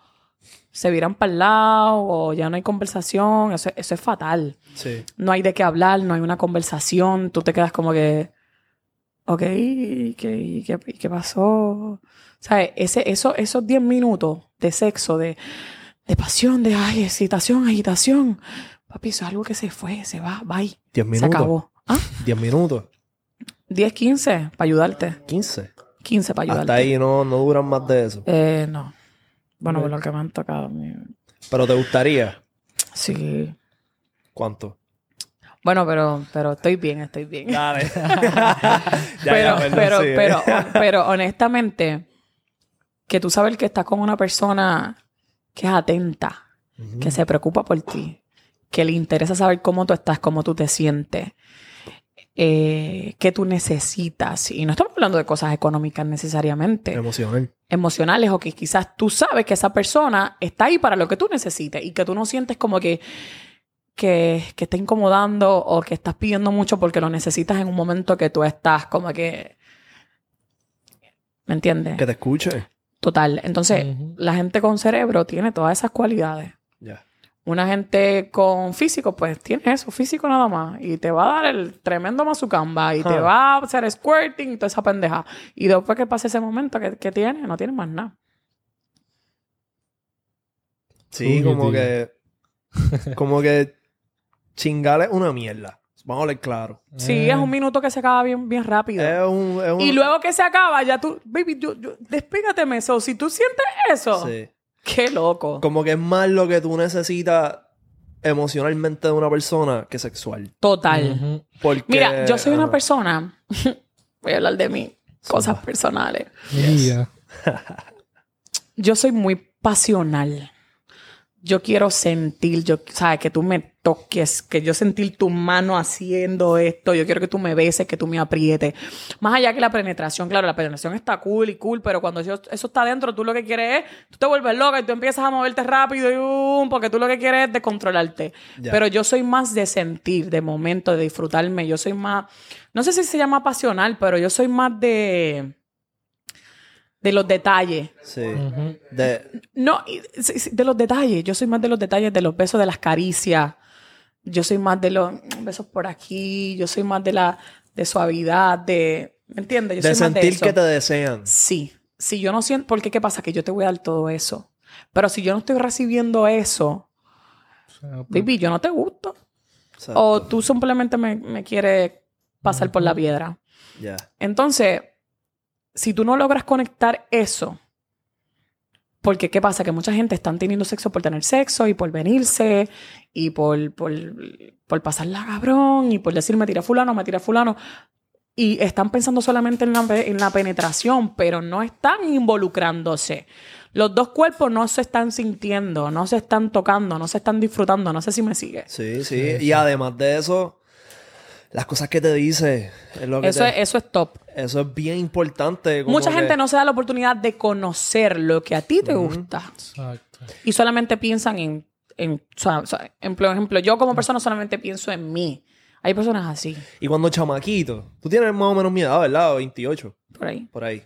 se viran para el lado o ya no hay conversación? Eso, eso es fatal Sí. no hay de qué hablar, no hay una conversación, tú te quedas como que, ok, ¿y qué, qué, qué pasó? ¿Sabes? Ese, eso, esos 10 minutos de sexo, de, de pasión, de ay, excitación, agitación, papi, eso es algo que se fue, se va, bye. 10 Se minutos. acabó. ¿Ah? 10 minutos. 10, 15 para ayudarte. 15. 15 para ayudarte. Hasta ahí no, no duran más de eso. Eh, no. Bueno, por lo que me han tocado. Pero te gustaría. Sí. ¿Cuánto? Bueno, pero, pero estoy bien, estoy bien. Dale. Ya, pero, ya, pero, sí, ¿eh? pero, pero honestamente, que tú sabes que estás con una persona que es atenta, que se preocupa por ti, que le interesa saber cómo tú estás, cómo tú te sientes, eh, qué tú necesitas. Y no estamos hablando de cosas económicas necesariamente, Emocional. emocionales, o que quizás tú sabes que esa persona está ahí para lo que tú necesites y que tú no sientes como que que, que está incomodando o que estás pidiendo mucho porque lo necesitas en un momento que tú estás como que... ¿Me entiendes? Que te escuche. Total. Entonces, la gente con cerebro tiene todas esas cualidades. Una gente con físico, pues tiene eso, físico nada más. Y te va a dar el tremendo mazucamba. Y te va a hacer squirting y toda esa pendeja. Y después que pase ese momento, ¿qué, qué tiene? No tiene más nada. Sí, Uy, como tío. que. Como que. Chingar es una mierda. Vamos a hablar claro. Sí, es un minuto que se acaba bien, bien rápido. Es un, es un- Y luego que se acaba, ya tú, baby, yo, yo, despégateme eso. Si tú sientes eso, Sí. qué loco. Como que es más lo que tú necesitas emocionalmente de una persona que sexual. Total. Porque, Mira, yo soy una persona. Voy a hablar de mí. Cosas personales. Mira. Yo soy muy pasional. Yo quiero sentir, yo, sabes, que tú me toques, que yo sentir tu mano haciendo esto. Yo quiero que tú me beses, que tú me aprietes. Más allá que la penetración, claro, la penetración está cool y cool, pero cuando eso, eso está dentro, tú lo que quieres es, tú te vuelves loca y tú empiezas a moverte rápido y um, porque tú lo que quieres es descontrolarte. Ya. Pero yo soy más de sentir, de momento, de disfrutarme. Yo soy más, no sé si se llama pasional, pero yo soy más de, de los detalles. Sí. De, No, de los detalles. Yo soy más de los detalles, de los besos, de las caricias. Yo soy más de los besos por aquí. Yo soy más de la de suavidad, de... ¿Me entiendes? Yo de soy más de sentir eso. que te desean. Sí. Si yo no siento... Porque ¿qué pasa? Que yo te voy a dar todo eso. Pero si yo no estoy recibiendo eso, O sea, pues, baby, yo no te gusto. Exacto. O tú simplemente me, me quieres pasar por la piedra. Ya. Entonces, si tú no logras conectar eso, porque ¿qué pasa? Que mucha gente están teniendo sexo por tener sexo y por venirse y por, por, por pasarla cabrón y por decir me tira fulano, me tira fulano. Y están pensando solamente en la, en la penetración, pero no están involucrándose. Los dos cuerpos no se están sintiendo, no se están tocando, no se están disfrutando. No sé si me sigue. Sí, sí. Y además de eso, las cosas que te dice es lo que Eso te- es, eso es top. eso es bien importante. como Mucha que- gente no se da la oportunidad de conocer lo que a ti te gusta. Exacto. Y solamente piensan en, en, o sea, o sea, en- por ejemplo, yo como persona solamente pienso en mí. Hay personas así, Y cuando chamaquito, tú tienes más o menos mi edad, ¿verdad? 28, por ahí. por ahí.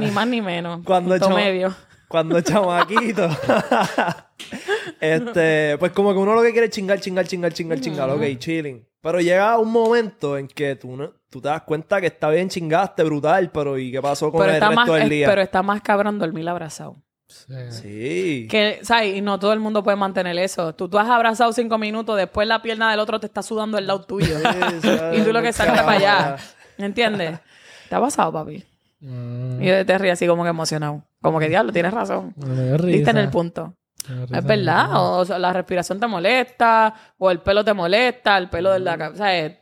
Ni más ni menos. Cuando chama- medio. Cuando chamaquito. este, pues como que uno lo que quiere es chingar, chingar, chingar, chingar, chingar, ok, chilling. Pero llega un momento en que tú, no, tú te das cuenta que está bien chingaste, brutal, pero ¿y qué pasó con Pero el está, resto más, del es- día? pero está más cabrón dormir abrazado. Sí. Sí. Que, ¿sabes? Y no todo el mundo puede mantener eso. Tú, tú has abrazado cinco minutos, después la pierna del otro te está sudando el lado tuyo. y tú lo que saltas para allá. ¿Entiendes? ¿Te ha pasado, papi? Mm, Y yo te ríes así como que emocionado. Como que diablo, tienes razón. Diste en el punto. Es verdad. O, o sea, la respiración te molesta, o el pelo te molesta, el pelo de la cabeza. O sea, es-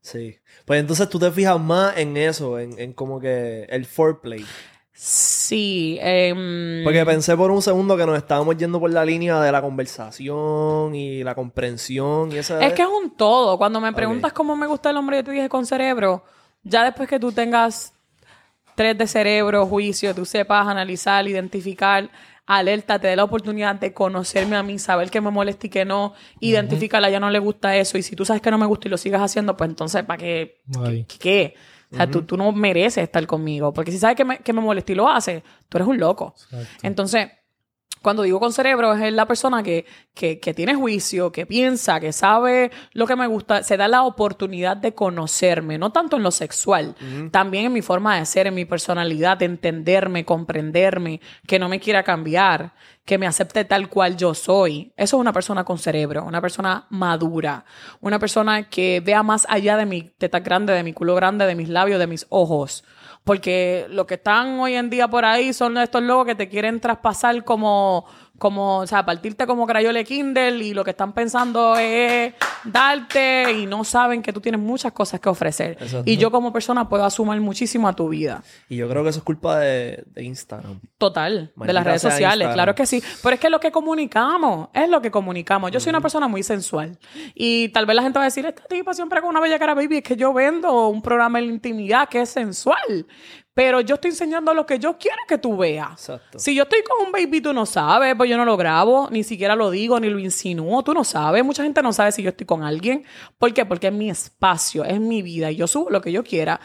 Sí. Pues entonces tú te fijas más en eso, en, en como que el foreplay. sí. em, Porque pensé por un segundo que nos estábamos yendo por la línea de la conversación y la comprensión y esa... Es que es un todo. Cuando me preguntas cómo me gusta el hombre, yo te dije con cerebro. Ya después que tú tengas tres de cerebro, juicio, tú sepas analizar, identificar, alerta, te dé la oportunidad de conocerme a mí, saber qué me molesta y qué no, identificarla, ya no le gusta eso. Y si tú sabes que no me gusta y lo sigues haciendo, pues entonces, ¿para qué? Ay. ¿Qué? qué? O sea, tú, tú no mereces estar conmigo. Porque si sabes que me, que me molesta y lo haces, tú eres un loco. Exacto. Entonces, cuando digo con cerebro, es la persona que, que, que tiene juicio, que piensa, que sabe lo que me gusta, se da la oportunidad de conocerme, no tanto en lo sexual, también en mi forma de ser, en mi personalidad, de entenderme, comprenderme, que no me quiera cambiar, que me acepte tal cual yo soy. Eso es una persona con cerebro, una persona madura, una persona que vea más allá de mi teta grande, de mi culo grande, de mis labios, de mis ojos. Porque lo que están hoy en día por ahí son estos locos que te quieren traspasar como, como, o sea, partirte como crayole Kindle y lo que están pensando es darte y no saben que tú tienes muchas cosas que ofrecer. Exacto. Y yo como persona puedo asumir muchísimo a tu vida. Y yo creo que eso es culpa de, de Instagram. Total, de las redes sociales, claro que sí. Pero es que lo que comunicamos, es lo que comunicamos. Yo soy una persona muy sensual. Y tal vez la gente va a decir, esta tipa siempre con una bella cara, baby, es que yo vendo un programa en la intimidad que es sensual. Pero yo estoy enseñando lo que yo quiero que tú veas. Exacto. Si yo estoy con un baby, tú no sabes, pues yo no lo grabo, ni siquiera lo digo, ni lo insinúo, tú no sabes. Mucha gente no sabe si yo estoy con alguien. ¿Por qué? Porque es mi espacio, es mi vida y yo subo lo que yo quiera.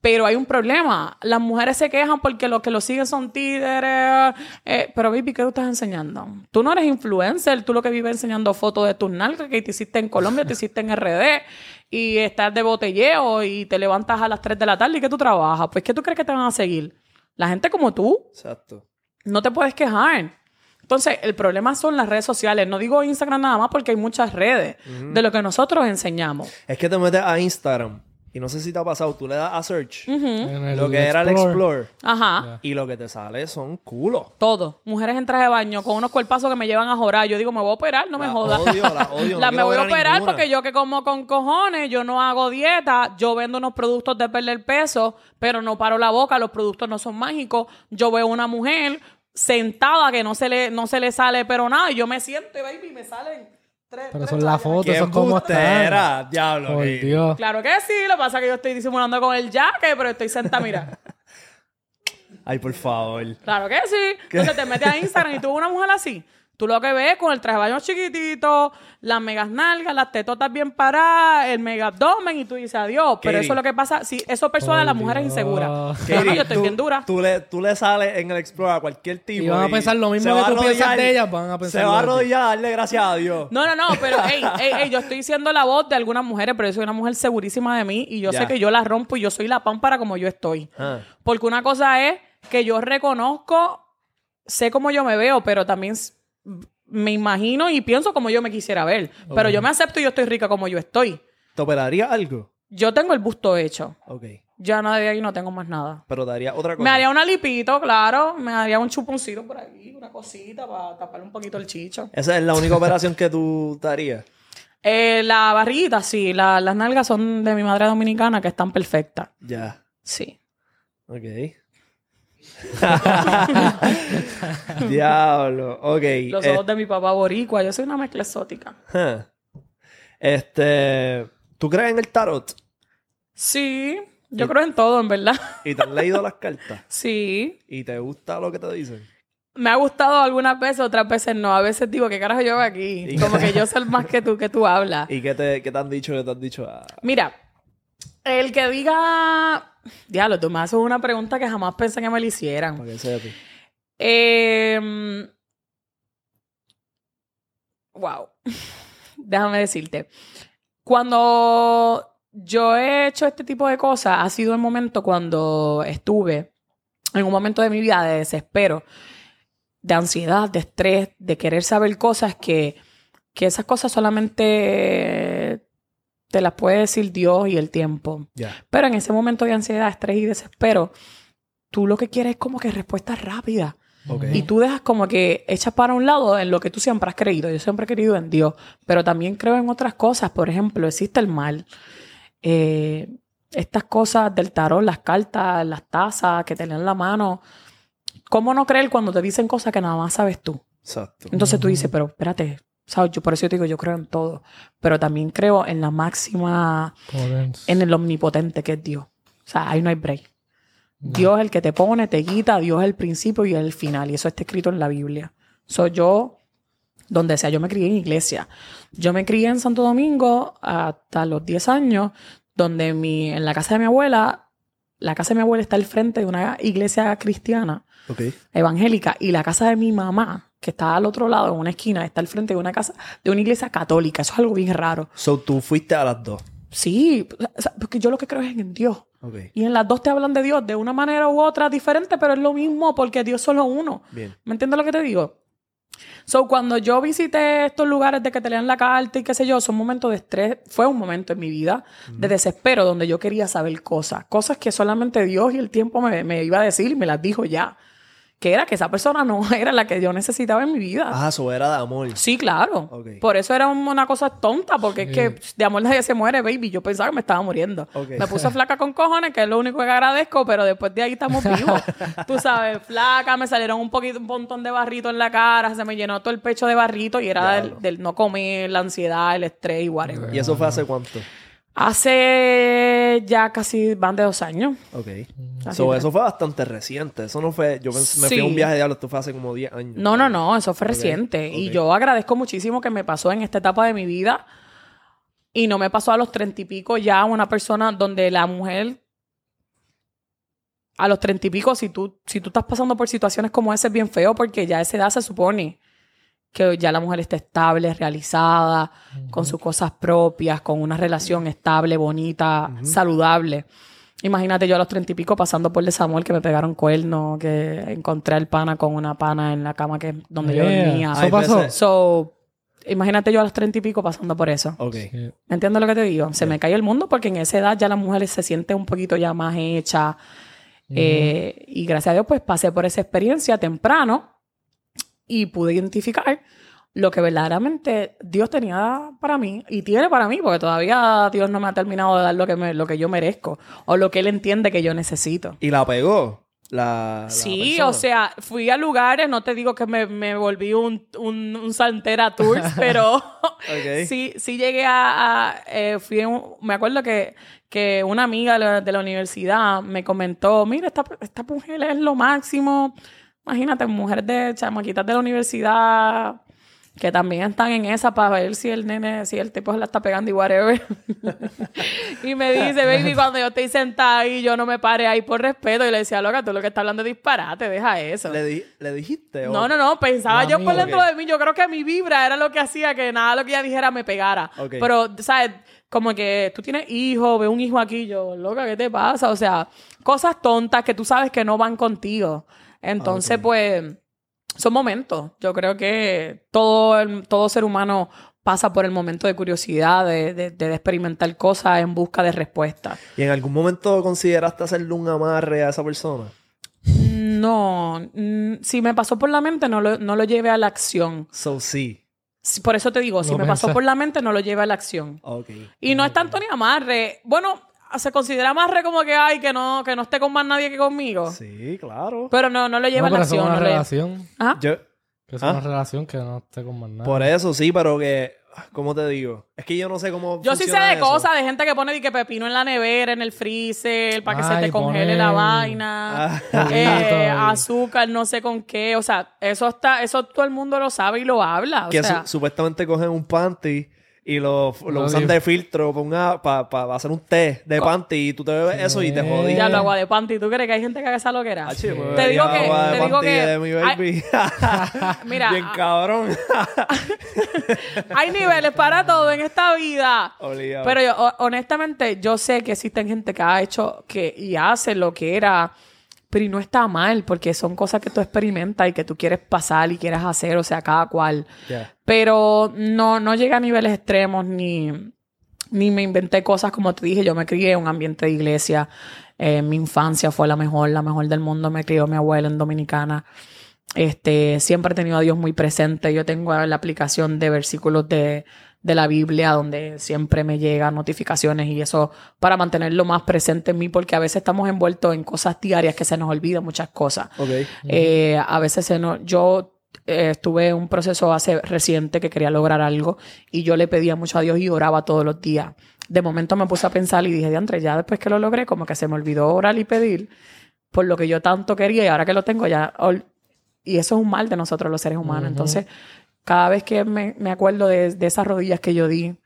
Pero hay un problema. Las mujeres se quejan porque los que lo siguen son títeres. Eh, pero, baby, ¿qué tú estás enseñando? Tú no eres influencer. Tú lo que vives enseñando fotos de tus nalgas que te hiciste en Colombia, te hiciste en RD. Y estás de botelleo y te levantas a las 3 de la tarde y que tú trabajas. Pues, ¿qué tú crees que te van a seguir? La gente como tú. Exacto. No te puedes quejar. Entonces, el problema son las redes sociales. No digo Instagram nada más porque hay muchas redes de lo que nosotros enseñamos. Es que te metes a Instagram y no sé si te ha pasado, tú le das a search, lo que era el Explore, Ajá. y lo que te sale son culos. Todo. Mujeres en traje de baño con unos cuerpazos que me llevan a jorar. Yo digo, me voy a operar, no me La jodas. odio, la odio, no La- me voy a operar ninguna. porque yo que como con cojones, yo no hago dieta, yo vendo unos productos de perder peso, pero no paro la boca, los productos no son mágicos. Yo veo una mujer sentada que no se le, no se le sale pero nada, y yo me siento y baby, me salen tres. Pero tres son las fotos, ¡Qué eso es como están. Diablo. Por que- Dios. Claro que sí, lo que pasa es que yo estoy disimulando con el jaque, pero estoy sentada, mira. Ay, por favor. Claro que sí. Entonces te metes a Instagram y tú ves una mujer así. Tú lo que ves con el traje de baño chiquitito, las megas nalgas, las tetotas bien paradas, el mega abdomen y tú dices adiós. Pero Katie. eso es lo que pasa. Si eso persuade a las mujeres inseguras. Katie, No, yo estoy tú- bien dura. Tú le, tú le sales en el Explore a cualquier tipo. Y van a pensar lo mismo que tú piensas de ellas, van a pensar Se va a arrodillar a darle gracias a Dios. No, no, no, pero ey, ey, ey, yo estoy siendo la voz de algunas mujeres, pero yo soy una mujer segurísima de mí y yo sé que yo la rompo y yo soy la pámpara como yo estoy. Ah. Porque una cosa es que yo reconozco, sé cómo yo me veo, pero también me imagino y pienso como yo me quisiera ver. Pero yo me acepto y yo estoy rica como yo estoy. ¿Te operaría algo? Yo tengo el busto hecho. Ok. Ya no de ahí no tengo más nada. Pero te haría otra cosa. Me haría una lipito, claro. Me haría un chuponcito por ahí, una cosita para taparle un poquito el chicho. Esa es la única operación que tú te harías. Eh, la barriguita, sí. La- las nalgas son de mi madre dominicana que están perfectas. Ya. Sí. Ok. Diablo. Ok. Los eh, ojos de mi papá boricua. Yo soy una mezcla exótica. huh. Este. ¿Tú crees en el tarot? Sí. Yo creo en todo, en verdad. ¿Y te has leído las cartas? Sí. ¿Y te gusta lo que te dicen? Me ha gustado algunas veces, otras veces no. A veces digo, ¿qué carajo yo hago aquí? Como que yo sé más que tú, que tú hablas. ¿Y qué te, qué te han dicho? ¿Qué te han dicho? Ah, Mira, el que diga... Diablo, tú me haces una pregunta que jamás pensé que me la hicieran. para que sepas. Eh, wow. Déjame decirte. Cuando yo he hecho este tipo de cosas, ha sido el momento cuando estuve en un momento de mi vida de desespero, de ansiedad, de estrés, de querer saber cosas que, que esas cosas solamente te las puede decir Dios y el tiempo. Pero en ese momento de ansiedad, estrés y desespero, tú lo que quieres es como que respuestas rápidas. Ok. Y tú dejas como que echas para un lado en lo que tú siempre has creído. Yo siempre he creído en Dios, pero también creo en otras cosas. Por ejemplo, existe el mal. Eh, estas cosas del tarot, las cartas, las tazas que te leen la mano. ¿Cómo no creer cuando te dicen cosas que nada más sabes tú? Exacto. Entonces tú dices, pero espérate, ¿sabes? Yo por eso te digo, yo creo en todo. Pero también creo en la máxima, en el omnipotente que es Dios. O sea, ahí no hay break. Dios es el que te pone, te quita, Dios es el principio y el final. Y eso está escrito en la Biblia. Soy yo, donde sea, yo me crié en iglesia. Yo me crié en Santo Domingo hasta los 10 años, donde mi, en la casa de mi abuela, la casa de mi abuela está al frente de una iglesia cristiana Evangélica y la casa de mi mamá, que está al otro lado, en una esquina, está al frente de una casa, de una iglesia católica. Eso es algo bien raro. So, tú fuiste a las dos. Sí, o sea, porque yo lo que creo es en Dios. Ok. Y en las dos te hablan de Dios de una manera u otra diferente, pero es lo mismo porque Dios solo uno. Bien. ¿Me entiendes lo que te digo? So, cuando yo visité estos lugares de que te lean la carta y qué sé yo, son momentos de estrés. Fue un momento en mi vida de desespero donde yo quería saber cosas. Cosas que solamente Dios y el tiempo me, me iba a decir y me las dijo ya. Que era que esa persona no era la que yo necesitaba en mi vida. Ah, eso era de amor. Sí, claro. Por eso era un- una cosa tonta, porque es que de amor nadie se muere, baby. Yo pensaba que me estaba muriendo. Me puse flaca con cojones, que es lo único que agradezco, pero después de ahí estamos vivos. Tú sabes, flaca, me salieron un poquito, un montón de barrito en la cara, se me llenó todo el pecho de barrito y era del, del no comer, la ansiedad, el estrés y whatever. ¿Y eso fue hace cuánto? Hace ya casi van de dos años. Ok. So, eso fue bastante reciente. Eso no fue. Yo me fui a un Sí. viaje de diablo. Esto fue hace como 10 años. No, no, no, eso fue reciente. Y yo agradezco muchísimo que me pasó en esta etapa de mi vida. Y no me pasó a los treinta y pico ya una persona donde la mujer. A los treinta y pico, si tú, si tú estás pasando por situaciones como esa, es bien feo porque ya a esa edad se supone que ya la mujer está estable, realizada, con sus cosas propias, con una relación estable, bonita, saludable. Imagínate yo a los treinta y pico pasando por desamor que me pegaron cuernos, que encontré al pana con una pana en la cama que donde yo Yeah. dormía. Eso pasó. So, imagínate yo a los treinta y pico pasando por eso. Ok. Sí. ¿Me entiendes lo que te digo? Se me cae el mundo porque en esa edad ya la mujer se siente un poquito ya más hecha. Eh, y gracias a Dios, pues pasé por esa experiencia temprano y pude identificar lo que verdaderamente Dios tenía para mí y tiene para mí, porque todavía Dios no me ha terminado de dar lo que, me- lo que yo merezco o lo que Él entiende que yo necesito. Y la pegó. La, la Sí, persona. o sea, fui a lugares, no te digo que me, me volví un, un, un Santera Tours, pero Ok. sí, sí llegué a... a, eh, fui un- me acuerdo que, que una amiga de la, de la universidad me comentó, mira, esta, esta mujer es lo máximo. Imagínate, mujer de chamaquitas de la universidad que también están en esa para ver si el nene, si el tipo se la está pegando y whatever. y me dice, baby, cuando yo estoy sentada ahí, yo no me pare ahí por respeto. Y le decía, loca, tú lo que estás hablando es disparate, deja eso. ¿Le, di- ¿Le dijiste? No, no, no, pensaba No, yo por dentro de mí, yo creo que mi vibra era lo que hacía que nada lo que ella dijera me pegara. Pero, ¿sabes? Como que tú tienes hijo, ve un hijo aquí, yo, loca, ¿qué te pasa? O sea, cosas tontas que tú sabes que no van contigo. Entonces, pues, son momentos. Yo creo que todo, el- todo ser humano pasa por el momento de curiosidad, de, de- de experimentar cosas en busca de respuestas. ¿Y en algún momento consideraste hacerle un amarre a esa persona? No, mm, si me pasó por la mente, no lo, no lo llevé a la acción. So, sí. Si- Por eso te digo, si me pasó por la mente, no lo lleva a la acción. Ok. Y no es tanto ni amarre. Bueno, se considera amarre como que ay, que no, que no esté con más nadie que conmigo. Sí, claro. Pero no, no lo lleva No, a la pero eso es acción. una no le- relación. Ajá. Yo, Que es ¿Ah? una relación que no esté con más nada. por eso sí, pero que... ¿Cómo te digo? Es que yo no sé cómo Yo sí sé de eso. cosas, de gente que pone de que pepino en la nevera, en el freezer, para que se te congele la vaina. Ah. Eh, azúcar, no sé con qué. O sea, eso está, eso todo el mundo lo sabe y lo habla. O que sea, su- supuestamente cogen un panty y lo, lo usan de filtro para hacer un té de panty y tú te bebes eso y te jodí. ya lo agua de panty. ¿Tú crees que hay gente que haga esa loquera? Ah, chico, me Te digo que- agua de te digo que- de mi baby. Mira, Bien cabrón. Hay niveles para todo en esta vida. Obligado. Pero yo, ho- honestamente, yo sé que existen gente que ha hecho que y hace lo que era, pero y no está mal, porque son cosas que tú experimentas y que tú quieres pasar y quieres hacer, o sea, cada cual. Pero no, no llega a niveles extremos ni, ni me inventé cosas como te dije. Yo me crié en un ambiente de iglesia. Eh, mi infancia fue la mejor, la mejor del mundo. Me crió mi abuela en Dominicana. Este, siempre he tenido a Dios muy presente. Yo tengo la aplicación de versículos de, de la Biblia donde siempre me llegan notificaciones y eso para mantenerlo más presente en mí porque a veces estamos envueltos en cosas diarias que se nos olvidan muchas cosas. Eh, a veces se no, yo eh, estuve en un proceso hace reciente que quería lograr algo y yo le pedía mucho a Dios y oraba todos los días. De momento me puse a pensar y dije, diantre, ya después que lo logré, como que se me olvidó orar y pedir por lo que yo tanto quería y ahora que lo tengo ya... Y eso es un mal de nosotros los seres humanos. Entonces, cada vez que me, me acuerdo de, de esas rodillas que yo di,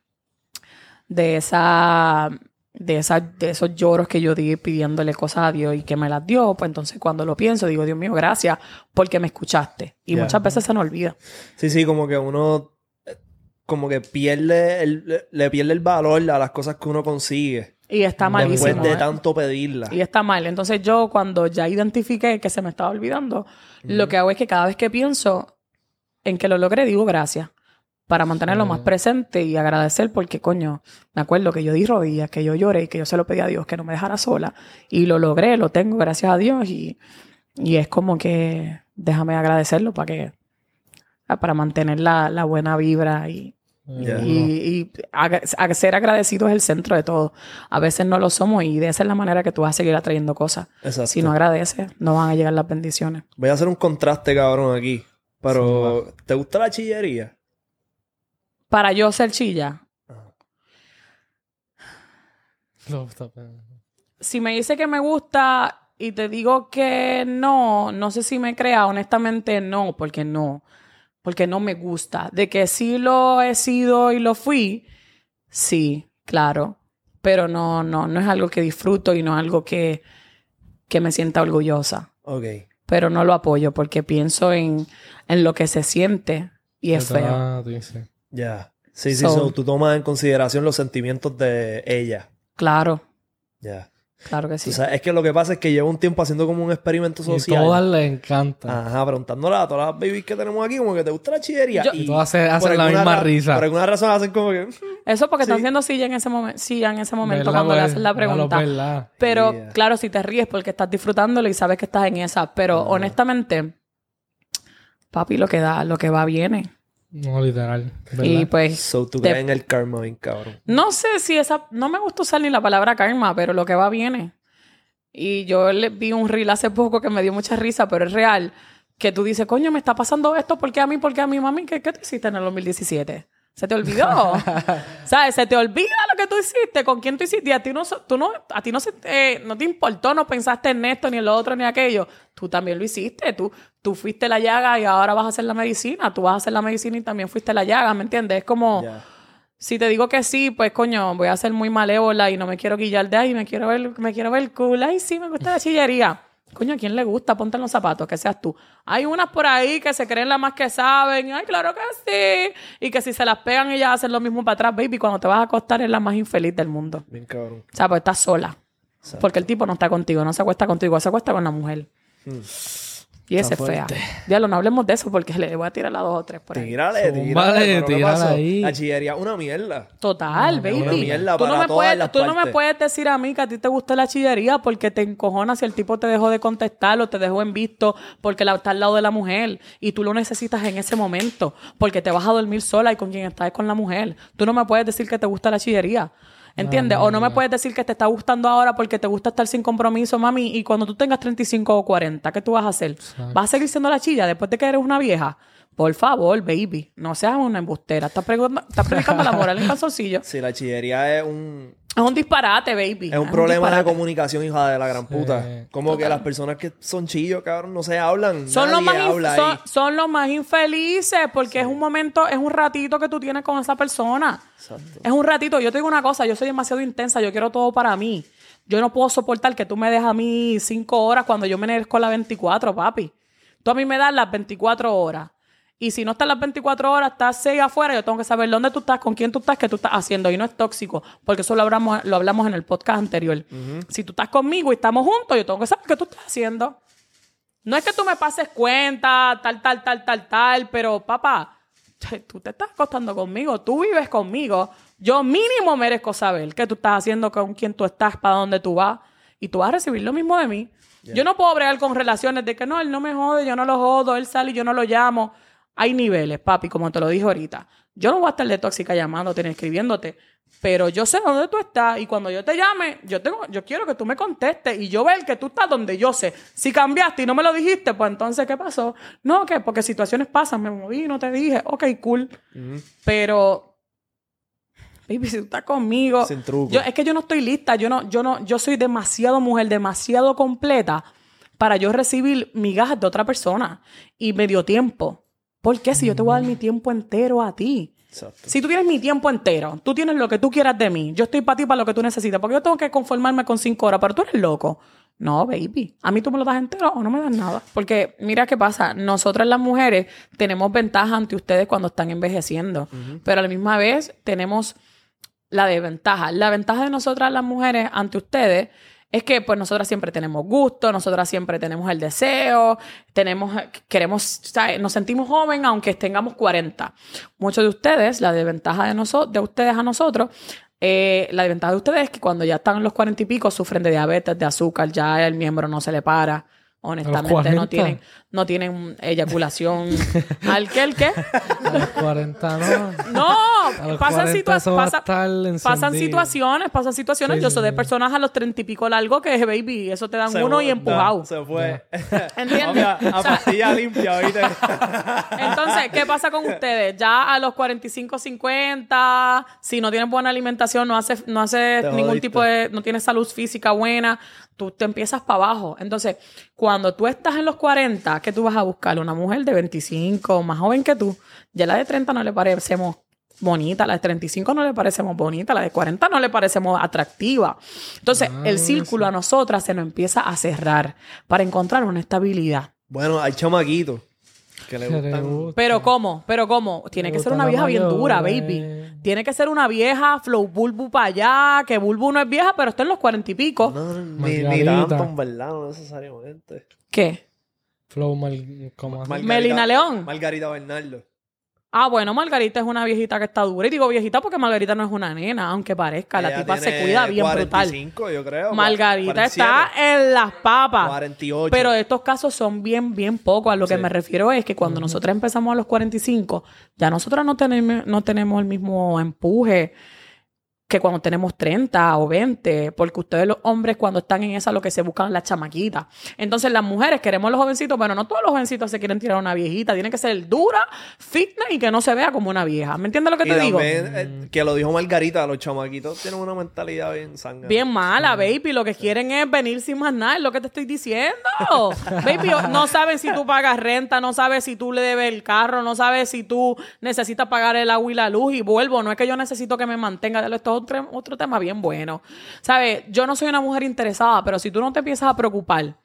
de esa de, esa, de esos lloros que yo di pidiéndole cosas a Dios y que me las dio, pues entonces cuando lo pienso digo, Dios mío, gracias porque me escuchaste. Y muchas veces se nos olvida. Sí, sí, como que uno eh, como que pierde el, le- le pierde el valor a las cosas que uno consigue Y está malísimo. después de ¿eh? tanto pedirlas. Y está mal. Entonces yo cuando ya identifiqué que se me estaba olvidando, lo que hago es que cada vez que pienso en que lo logré, digo gracias. Para mantenerlo más presente y agradecer porque, coño, me acuerdo que yo di rodillas, que yo lloré y que yo se lo pedí a Dios que no me dejara sola. Y lo logré, lo tengo, gracias a Dios. Y, y es como que déjame agradecerlo para que ah, para mantener la, la buena vibra y, y, y ser agradecido es el centro de todo. A veces no lo somos y de esa es la manera que tú vas a seguir atrayendo cosas. Exacto. Si no agradeces, no van a llegar las bendiciones. Voy a hacer un contraste, cabrón, aquí. Pero, ¿te gusta la chillería? Para yo ser chilla, No, está bien. si me dice que me gusta y te digo que no, no sé si me crea, honestamente no, porque no, porque no me gusta. De que sí lo he sido y lo fui, sí, claro, pero no, no, no es algo que disfruto y no es algo que, que me sienta orgullosa. Ok. Pero no lo apoyo porque pienso en, en lo que se siente y es feo. Ah, sí, sí. Ya. Sí, sí, So- so, tú tomas en consideración los sentimientos de ella. Claro. Ya. Claro que sí. O sea, es que lo que pasa es que llevo un tiempo haciendo como un experimento Y social. todas les encanta. Ajá, preguntándole a todas las babies que tenemos aquí, como que te gusta la chillería. Yo- y Todas se- hacen por la alguna misma risa. Por alguna razón hacen como que. Eso porque están haciendo silla en ese momento, silla en ese momento ¿Verdad, cuando le pues? hacen la pregunta. ¿verdad? Pero Yeah. claro, si te ríes porque estás disfrutándolo y sabes que estás en esa. Pero honestamente, papi, lo que da, lo que va viene. No, literal. ¿verdad? Y pues, So, tú te- en el karma, bien cabrón. no sé si esa, no me gusta usar ni la palabra karma, pero lo que va viene. Y yo le vi un reel hace poco que me dio mucha risa, pero es real. Que tú dices, coño, me está pasando esto, ¿por qué a mí? ¿Por qué a mi mami? ¿Qué, qué tú hiciste en el 2017? ¿Se te olvidó? ¿Sabes? Se te olvida lo que tú hiciste, con quién tú hiciste. Y a ti no, tú no, a ti no, se te, no te importó, no pensaste en esto, ni en lo otro, ni aquello. Tú también lo hiciste. Tú, tú fuiste la llaga y ahora vas a hacer la medicina. Tú vas a hacer la medicina y también fuiste la llaga, ¿me entiendes? Es como... Si te digo que sí, pues coño, voy a ser muy malévola y no me quiero guillar de ahí, me quiero ver, me quiero ver cool. Ay, sí, me gusta la chillería. Coño, ¿a quién le gusta? Ponte en los zapatos, que seas tú. Hay unas por ahí que se creen las más que saben. Ay, claro que sí. Y que si se las pegan, ellas hacen lo mismo para atrás, baby. Cuando te vas a acostar, es la más infeliz del mundo. Bien cabrón. O sea, pues estás sola. Exacto. Porque el tipo no está contigo, no se acuesta contigo, se acuesta con la mujer. Y esa es fea. Diablo, no hablemos de eso porque le voy a tirar las dos o tres por ahí. Tírale, tírale. pero ¿qué tírale ahí. La chillería, una mierda. Total, baby. una mierda tú no, para me todas puedes, las tú no me puedes decir a mí que a ti te gusta la chillería porque te encojona si el tipo te dejó de contestar o te dejó en visto porque la, está al lado de la mujer y tú lo necesitas en ese momento porque te vas a dormir sola y con quien estás es con la mujer. Tú no me puedes decir que te gusta la chillería. ¿Entiendes? o no me puedes decir que te está gustando ahora porque te gusta estar sin compromiso, mami, y cuando tú tengas 35 o 40, ¿qué tú vas a hacer? ¿Vas a seguir siendo la chilla después de que eres una vieja? Por favor, baby, no seas una embustera. Estás, predicando la moral en calzoncillo. Sí, la chillería es un, Es un disparate, baby. es un problema de comunicación, hija de la gran puta. Sí. Como que las personas que son chillos, cabrón, no se hablan. Son los, Nadie más inf- habla son, ahí. son los más infelices porque es un momento, es un ratito que tú tienes con esa persona. Exacto. Es un ratito. Yo te digo una cosa, yo soy demasiado intensa, yo quiero todo para mí. Yo no puedo soportar que tú me dejes a mí cinco horas cuando yo me merezco las 24, papi. Tú a mí me das las 24 horas. Y si no estás las 24 horas, estás seis afuera, yo tengo que saber dónde tú estás, con quién tú estás, qué tú estás haciendo. Y no es tóxico, porque eso lo hablamos, lo hablamos en el podcast anterior. Si tú estás conmigo y estamos juntos, yo tengo que saber qué tú estás haciendo. No es que tú me pases cuenta, tal, tal, tal, tal, tal, pero papá, tú te estás acostando conmigo, tú vives conmigo. Yo mínimo merezco saber qué tú estás haciendo, con quién tú estás, para dónde tú vas. Y tú vas a recibir lo mismo de mí. Yo no puedo bregar con relaciones de que no, él no me jode, yo no lo jodo, él sale y yo no lo llamo. Hay niveles, papi, como te lo dije ahorita. Yo no voy a estar de tóxica llamándote ni escribiéndote, pero yo sé dónde tú estás y cuando yo te llame, yo tengo, yo quiero que tú me contestes y yo ver que tú estás donde yo sé. Si cambiaste y no me lo dijiste, pues entonces, ¿qué pasó? No, que porque situaciones pasan, me moví, no te dije, ok, cool. Pero, baby, si tú estás conmigo, Sin truco. yo, es que yo no estoy lista, yo no, yo no, yo soy demasiado mujer, demasiado completa para yo recibir migajas de otra persona y medio tiempo. ¿Por qué? Si yo te voy a dar mi tiempo entero a ti. Exacto. Si tú tienes mi tiempo entero, tú tienes lo que tú quieras de mí, yo estoy para ti, para lo que tú necesitas, porque yo tengo que conformarme con cinco horas, pero tú eres loco. No, baby. A mí tú me lo das entero o no me das nada. Porque mira qué pasa. Nosotras las mujeres tenemos ventaja ante ustedes cuando están envejeciendo. Pero a la misma vez tenemos la desventaja. La ventaja de nosotras las mujeres ante ustedes es que pues nosotras siempre tenemos gusto, nosotras siempre tenemos el deseo, tenemos, queremos, ¿sabes? nos sentimos joven aunque tengamos 40. Muchos de ustedes, la desventaja de, de ustedes a nosotros, eh, la desventaja de ustedes es que cuando ya están en los 40 y pico sufren de diabetes, de azúcar, ya el miembro no se le para. Honestamente, no 40? tienen, no tienen eyaculación. ¿Al qué? ¿El qué? A los 40 no. No, Pasan, 40 situa- eso va a pasa- estar pasan situaciones, pasan situaciones. Sí, Yo sí, soy de sí. personas a los treinta y pico largo que, baby, eso te dan Se uno fue, y empujado. Se fue. ¿Entiendes? A, a pastilla limpia, ¿oíste? Entonces, ¿qué pasa con ustedes? Ya a los 45, 50, si no tienes buena alimentación, no hace, no ningún jodiste. tipo de, no tienes salud física buena, tú te empiezas para abajo. Entonces, cuando tú estás en los 40, ¿qué tú vas a buscar? Una mujer de 25, más joven que tú. Ya la de 30 no le parecemos bonita, la de 35 no le parecemos bonita, la de 40 no le parecemos atractiva. Entonces, el círculo a nosotras se nos empieza a cerrar para encontrar una estabilidad. Bueno, hay chamaquitos Que le gustan. gusta. Pero ¿cómo? Pero ¿cómo? Tiene que ser una vieja bien dura, baby. Tiene que ser una vieja flow bulbu para allá, que bulbu no es vieja, pero está en los cuarenta y pico. No, ni, ni tanto, en verdad, no necesariamente. ¿Qué? Flow mal, como así. Margarita- Melina León. Margarita Bernardo. Ah, bueno, Margarita es una viejita que está dura. Y digo viejita porque Margarita no es una nena, aunque parezca. La tipa se cuida bien brutal. 45, yo creo. Margarita 47, está en las papas. 48. Pero estos casos son bien, bien pocos. A lo que me refiero es que cuando nosotros empezamos a los 45, ya nosotros no tenemos, no tenemos el mismo empuje que cuando tenemos 30 o 20, porque ustedes los hombres cuando están en esa lo que se buscan es la chamaquita. Entonces las mujeres queremos los jovencitos, pero no todos los jovencitos se quieren tirar a una viejita. Tiene que ser dura, fitness y que no se vea como una vieja. ¿Me entiendes lo que Y te digo? eh, que lo dijo Margarita, los chamaquitos tienen una mentalidad bien sangre. Bien mala, baby. Lo que quieren es venir sin más nada, es lo que te estoy diciendo. baby, no saben si tú pagas renta, no sabes si tú le debes el carro, no sabes si tú necesitas pagar el agua y la luz y vuelvo. No es que yo necesito que me mantenga. Esto es otro, otro tema bien bueno. ¿Sabes? Yo no soy una mujer interesada, pero si tú no te empiezas a preocupar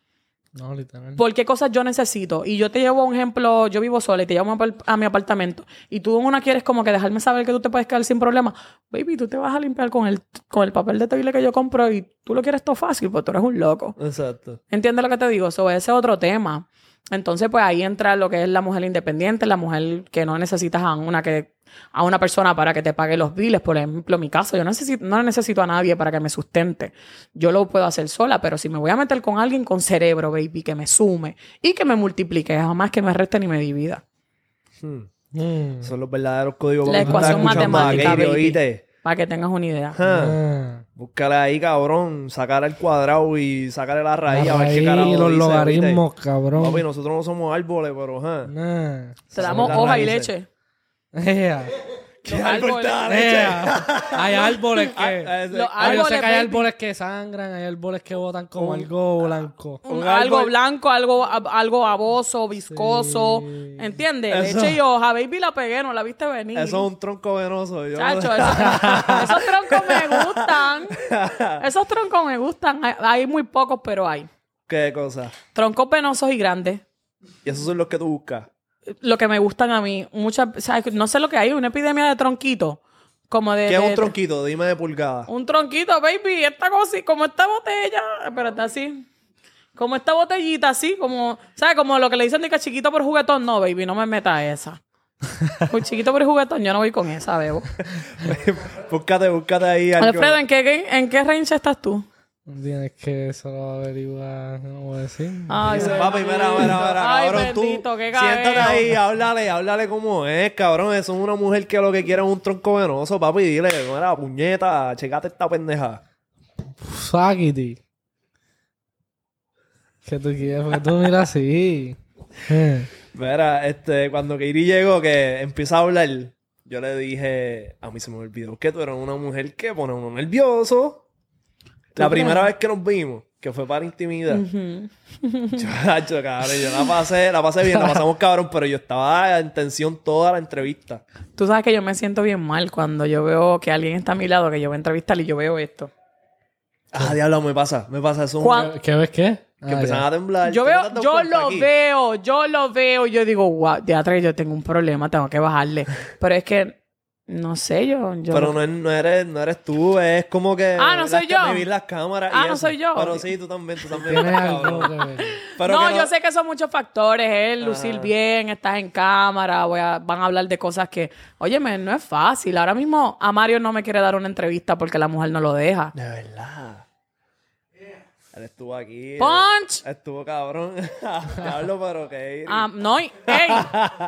No, literal. por qué cosas yo necesito y yo te llevo un ejemplo, yo vivo sola y te llevo a, mi apartamento y tú una quieres como que dejarme saber que tú te puedes quedar sin problema, baby, tú te vas a limpiar con el, con el papel de toile que yo compro y tú lo quieres todo fácil, pues tú eres un loco. Exacto. ¿Entiendes lo que te digo? Sobre ese otro tema. Entonces, pues ahí entra lo que es la mujer independiente, la mujer que no necesitas a una que a una persona para que te pague los biles. Por ejemplo, en mi caso, yo necesito, no necesito a nadie para que me sustente. Yo lo puedo hacer sola, pero si me voy a meter con alguien con cerebro, baby, que me sume y que me multiplique, jamás que me reste ni me divida. Hmm. Mm. Son los verdaderos códigos La ecuación matemática. Para que tengas una idea. Búscale ahí, cabrón. Sacar el cuadrado y sacarle la raíz La a ver qué raíz, carajo los dice, logaritmos, ¿oíste? cabrón. Papi, nosotros no somos árboles, pero. Nah. Te damos hoja y leche. Los árbol árboles. Ea. Hay árboles que... Ese- Los yo sé árboles, que hay árboles que sangran, hay árboles que botan como algo blanco. Un- Un algo blanco, algo, algo baboso, viscoso. Sí. ¿Entiendes? Leche y hoja. Baby la pegué, no la viste venir. Eso es un tronco venoso. Yo Chacho, eso- esos troncos me gustan. Esos troncos me gustan. Hay, hay muy pocos, pero hay. ¿Qué cosa? Troncos venosos y grandes. Y esos son los que tú buscas. Lo que me gustan a mí. Muchas. No sé lo que hay, una epidemia de tronquitos. Como de. ¿Qué es de- un tronquito? Dime de pulgada. Un tronquito, baby. Esta cosa, como esta botella. Espérate, así. Como esta botellita, así, como, ¿sabes? Como lo que le dicen de que chiquito por juguetón. No, baby, no me meta esa. Pues chiquito por juguetón, yo no voy con esa, bebo. búscate, búscate ahí algo. Alfredo, ¿en qué, en qué range estás tú? Tienes que eso lo averiguar, no voy a decir. Ay, Dice, papi, mira, mira, mira, Ay, cabrón, tú qué siéntate ahí, háblale, háblale como es, cabrón. Eso es una mujer que lo que quiere es un tronco venoso, papi. Dile, mira, puñeta, checate esta pendeja. Sakiti. ¿Qué tú quieres? Porque tú miras así. Eh. Mira, este, cuando Katie llegó, que empieza a hablar, yo le dije, a mí se me olvidó que tú eras una mujer que pone a uno nervioso. La primera vez que nos vimos, que fue para intimidad. Chacho, cabrón, yo la pasé, la pasé bien, la pasamos cabrón, pero yo estaba en tensión toda la entrevista. Tú sabes que yo me siento bien mal cuando yo veo que alguien está a mi lado, que yo voy a entrevistar y yo veo esto. Ah, diablo, me pasa, me pasa eso. ¿Qué, qué ves qué? Que Ah, ya. a temblar. Yo ¿Tú no te veo, yo lo aquí? veo, yo lo veo, yo digo, wow, teatro, yo tengo un problema, tengo que bajarle. Pero es que, no sé, yo... yo Pero no, es- no eres, no eres tú, es como que... Ah, ¿no soy yo? Vivir las cámaras y Ah, ¿no eso. soy yo? Pero sí, tú también, tú también. Pero no, que yo sé que son muchos factores, el lucir Ajá. bien, estás en cámara, voy a- van a hablar de cosas que, óyeme, no es fácil. Ahora mismo a Mario no me quiere dar una entrevista porque la mujer no lo deja. De verdad. Él estuvo aquí. Punch. Estuvo cabrón. Diablo, pero que... Ah, no, ey,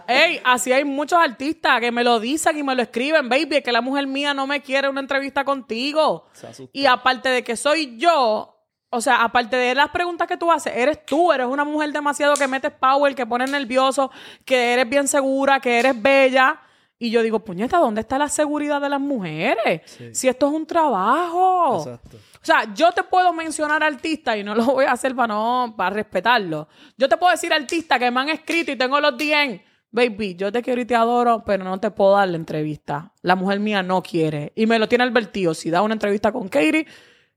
ey, así hay muchos artistas que me lo dicen y me lo escriben, baby, es que la mujer mía no me quiere una entrevista contigo. Se. Y aparte de que soy yo, o sea, aparte de las preguntas que tú haces, eres tú, eres una mujer demasiado que metes power, que pones nervioso, que eres bien segura, que eres bella. Y yo digo, puñeta, ¿dónde está la seguridad de las mujeres? Si esto es un trabajo. Exacto. O sea, yo te puedo mencionar artistas y no lo voy a hacer para no, para respetarlo. Yo te puedo decir artistas que me han escrito y tengo los DM. Baby, yo te quiero y te adoro, pero no te puedo dar la entrevista. La mujer mía no quiere. Y me lo tiene advertido. Si da una entrevista con Katie,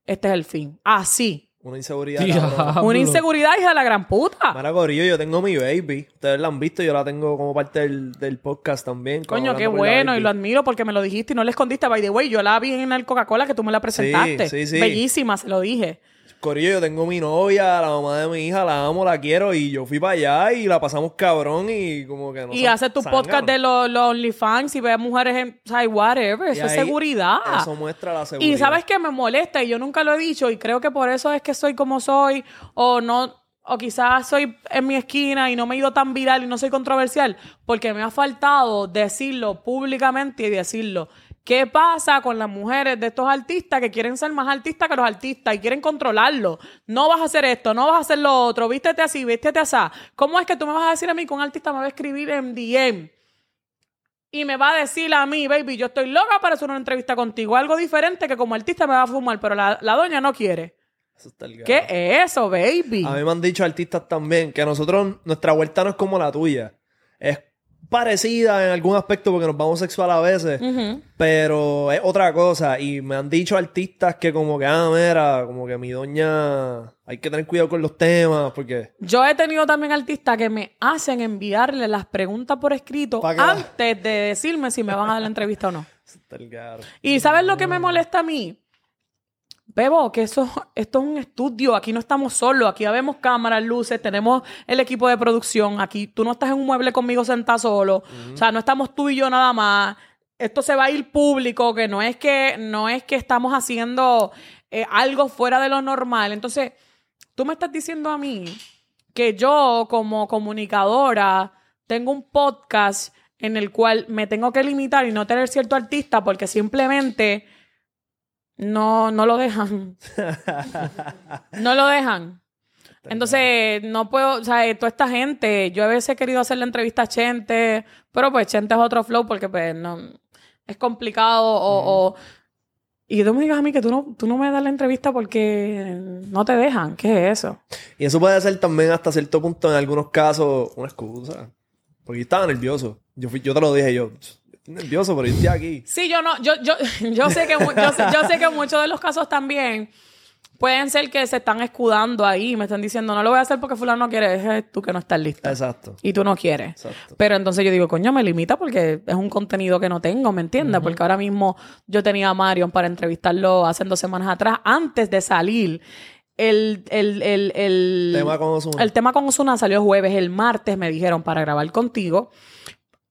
este es el fin. Así. Una inseguridad. Cabrón. Una inseguridad, hija de la gran puta. Mara Corillo, yo tengo mi baby. Ustedes la han visto, yo la tengo como parte del, del podcast también. Coño, qué bueno, y lo admiro porque me lo dijiste y no le escondiste. By the way, yo la vi en el Coca-Cola que tú me la presentaste. sí, sí. Bellísima, se lo dije. Corillo, yo tengo mi novia, la mamá de mi hija, la amo, la quiero. Y yo fui para allá y la pasamos cabrón y como que no y son hace tu podcast de los, los OnlyFans y ve a mujeres en. O sea, whatever. Eso es ahí, seguridad. Eso muestra la seguridad. Y sabes que me molesta y yo nunca lo he dicho y creo que por eso es que soy como soy o no o quizás soy en mi esquina y no me he ido tan viral y no soy controversial porque me ha faltado decirlo públicamente y decirlo. ¿Qué pasa con las mujeres de estos artistas que quieren ser más artistas que los artistas y quieren controlarlo? No vas a hacer esto, no vas a hacer lo otro, vístete así, vístete así. ¿Cómo es que tú me vas a decir a mí que un artista me va a escribir en DM? y me va a decir a mí, baby, yo estoy loca para hacer una entrevista contigo. Algo diferente que como artista me va a fumar, pero la, la doña no quiere. Eso está el ¿Qué es eso, baby? A mí me han dicho artistas también que nosotros, nuestra vuelta no es como la tuya. Es parecida en algún aspecto porque nos vamos sexual a veces, pero es otra cosa. Y me han dicho artistas que como que, ah, mira, como que mi doña, hay que tener cuidado con los temas porque... Yo he tenido también artistas que me hacen enviarle las preguntas por escrito antes de decirme si me van a dar la entrevista o no. ¿Y sabes lo que me molesta a mí? Bebo, que eso, esto es un estudio, aquí no estamos solos, aquí vemos cámaras, luces, tenemos el equipo de producción, aquí tú no estás en un mueble conmigo sentado solo, o sea, no estamos tú y yo nada más, esto se va a ir público, que no es que, no es que estamos haciendo eh, algo fuera de lo normal, entonces, tú me estás diciendo a mí que yo como comunicadora tengo un podcast en el cual me tengo que limitar y no tener cierto artista porque simplemente no, no lo dejan. no lo dejan. Entonces, no puedo, o sea, toda esta gente, yo a veces he querido hacer la entrevista a Chente, pero pues Chente es otro flow porque pues no, es complicado o, o- y tú me digas a mí que tú no, tú no me das la entrevista porque no te dejan. ¿Qué es eso? Y eso puede ser también hasta cierto punto en algunos casos una excusa. Porque yo estaba nervioso. Yo, fui- yo te lo dije yo. Estoy nervioso, pero yo estoy aquí. Sí, yo no, yo, yo, yo sé que yo sé, yo sé que muchos de los casos también pueden ser que se están escudando ahí, me están diciendo, no lo voy a hacer porque fulano no quiere, es tú que no estás lista. Exacto. Y tú no quieres. Exacto. Pero entonces yo digo, coño, me limita porque es un contenido que no tengo, ¿me entiendes? Porque ahora mismo yo tenía a Marion para entrevistarlo hace dos semanas atrás, antes de salir. El, el, el, el Tema con Ozuna. El tema con Ozuna salió jueves. El martes me dijeron para grabar contigo,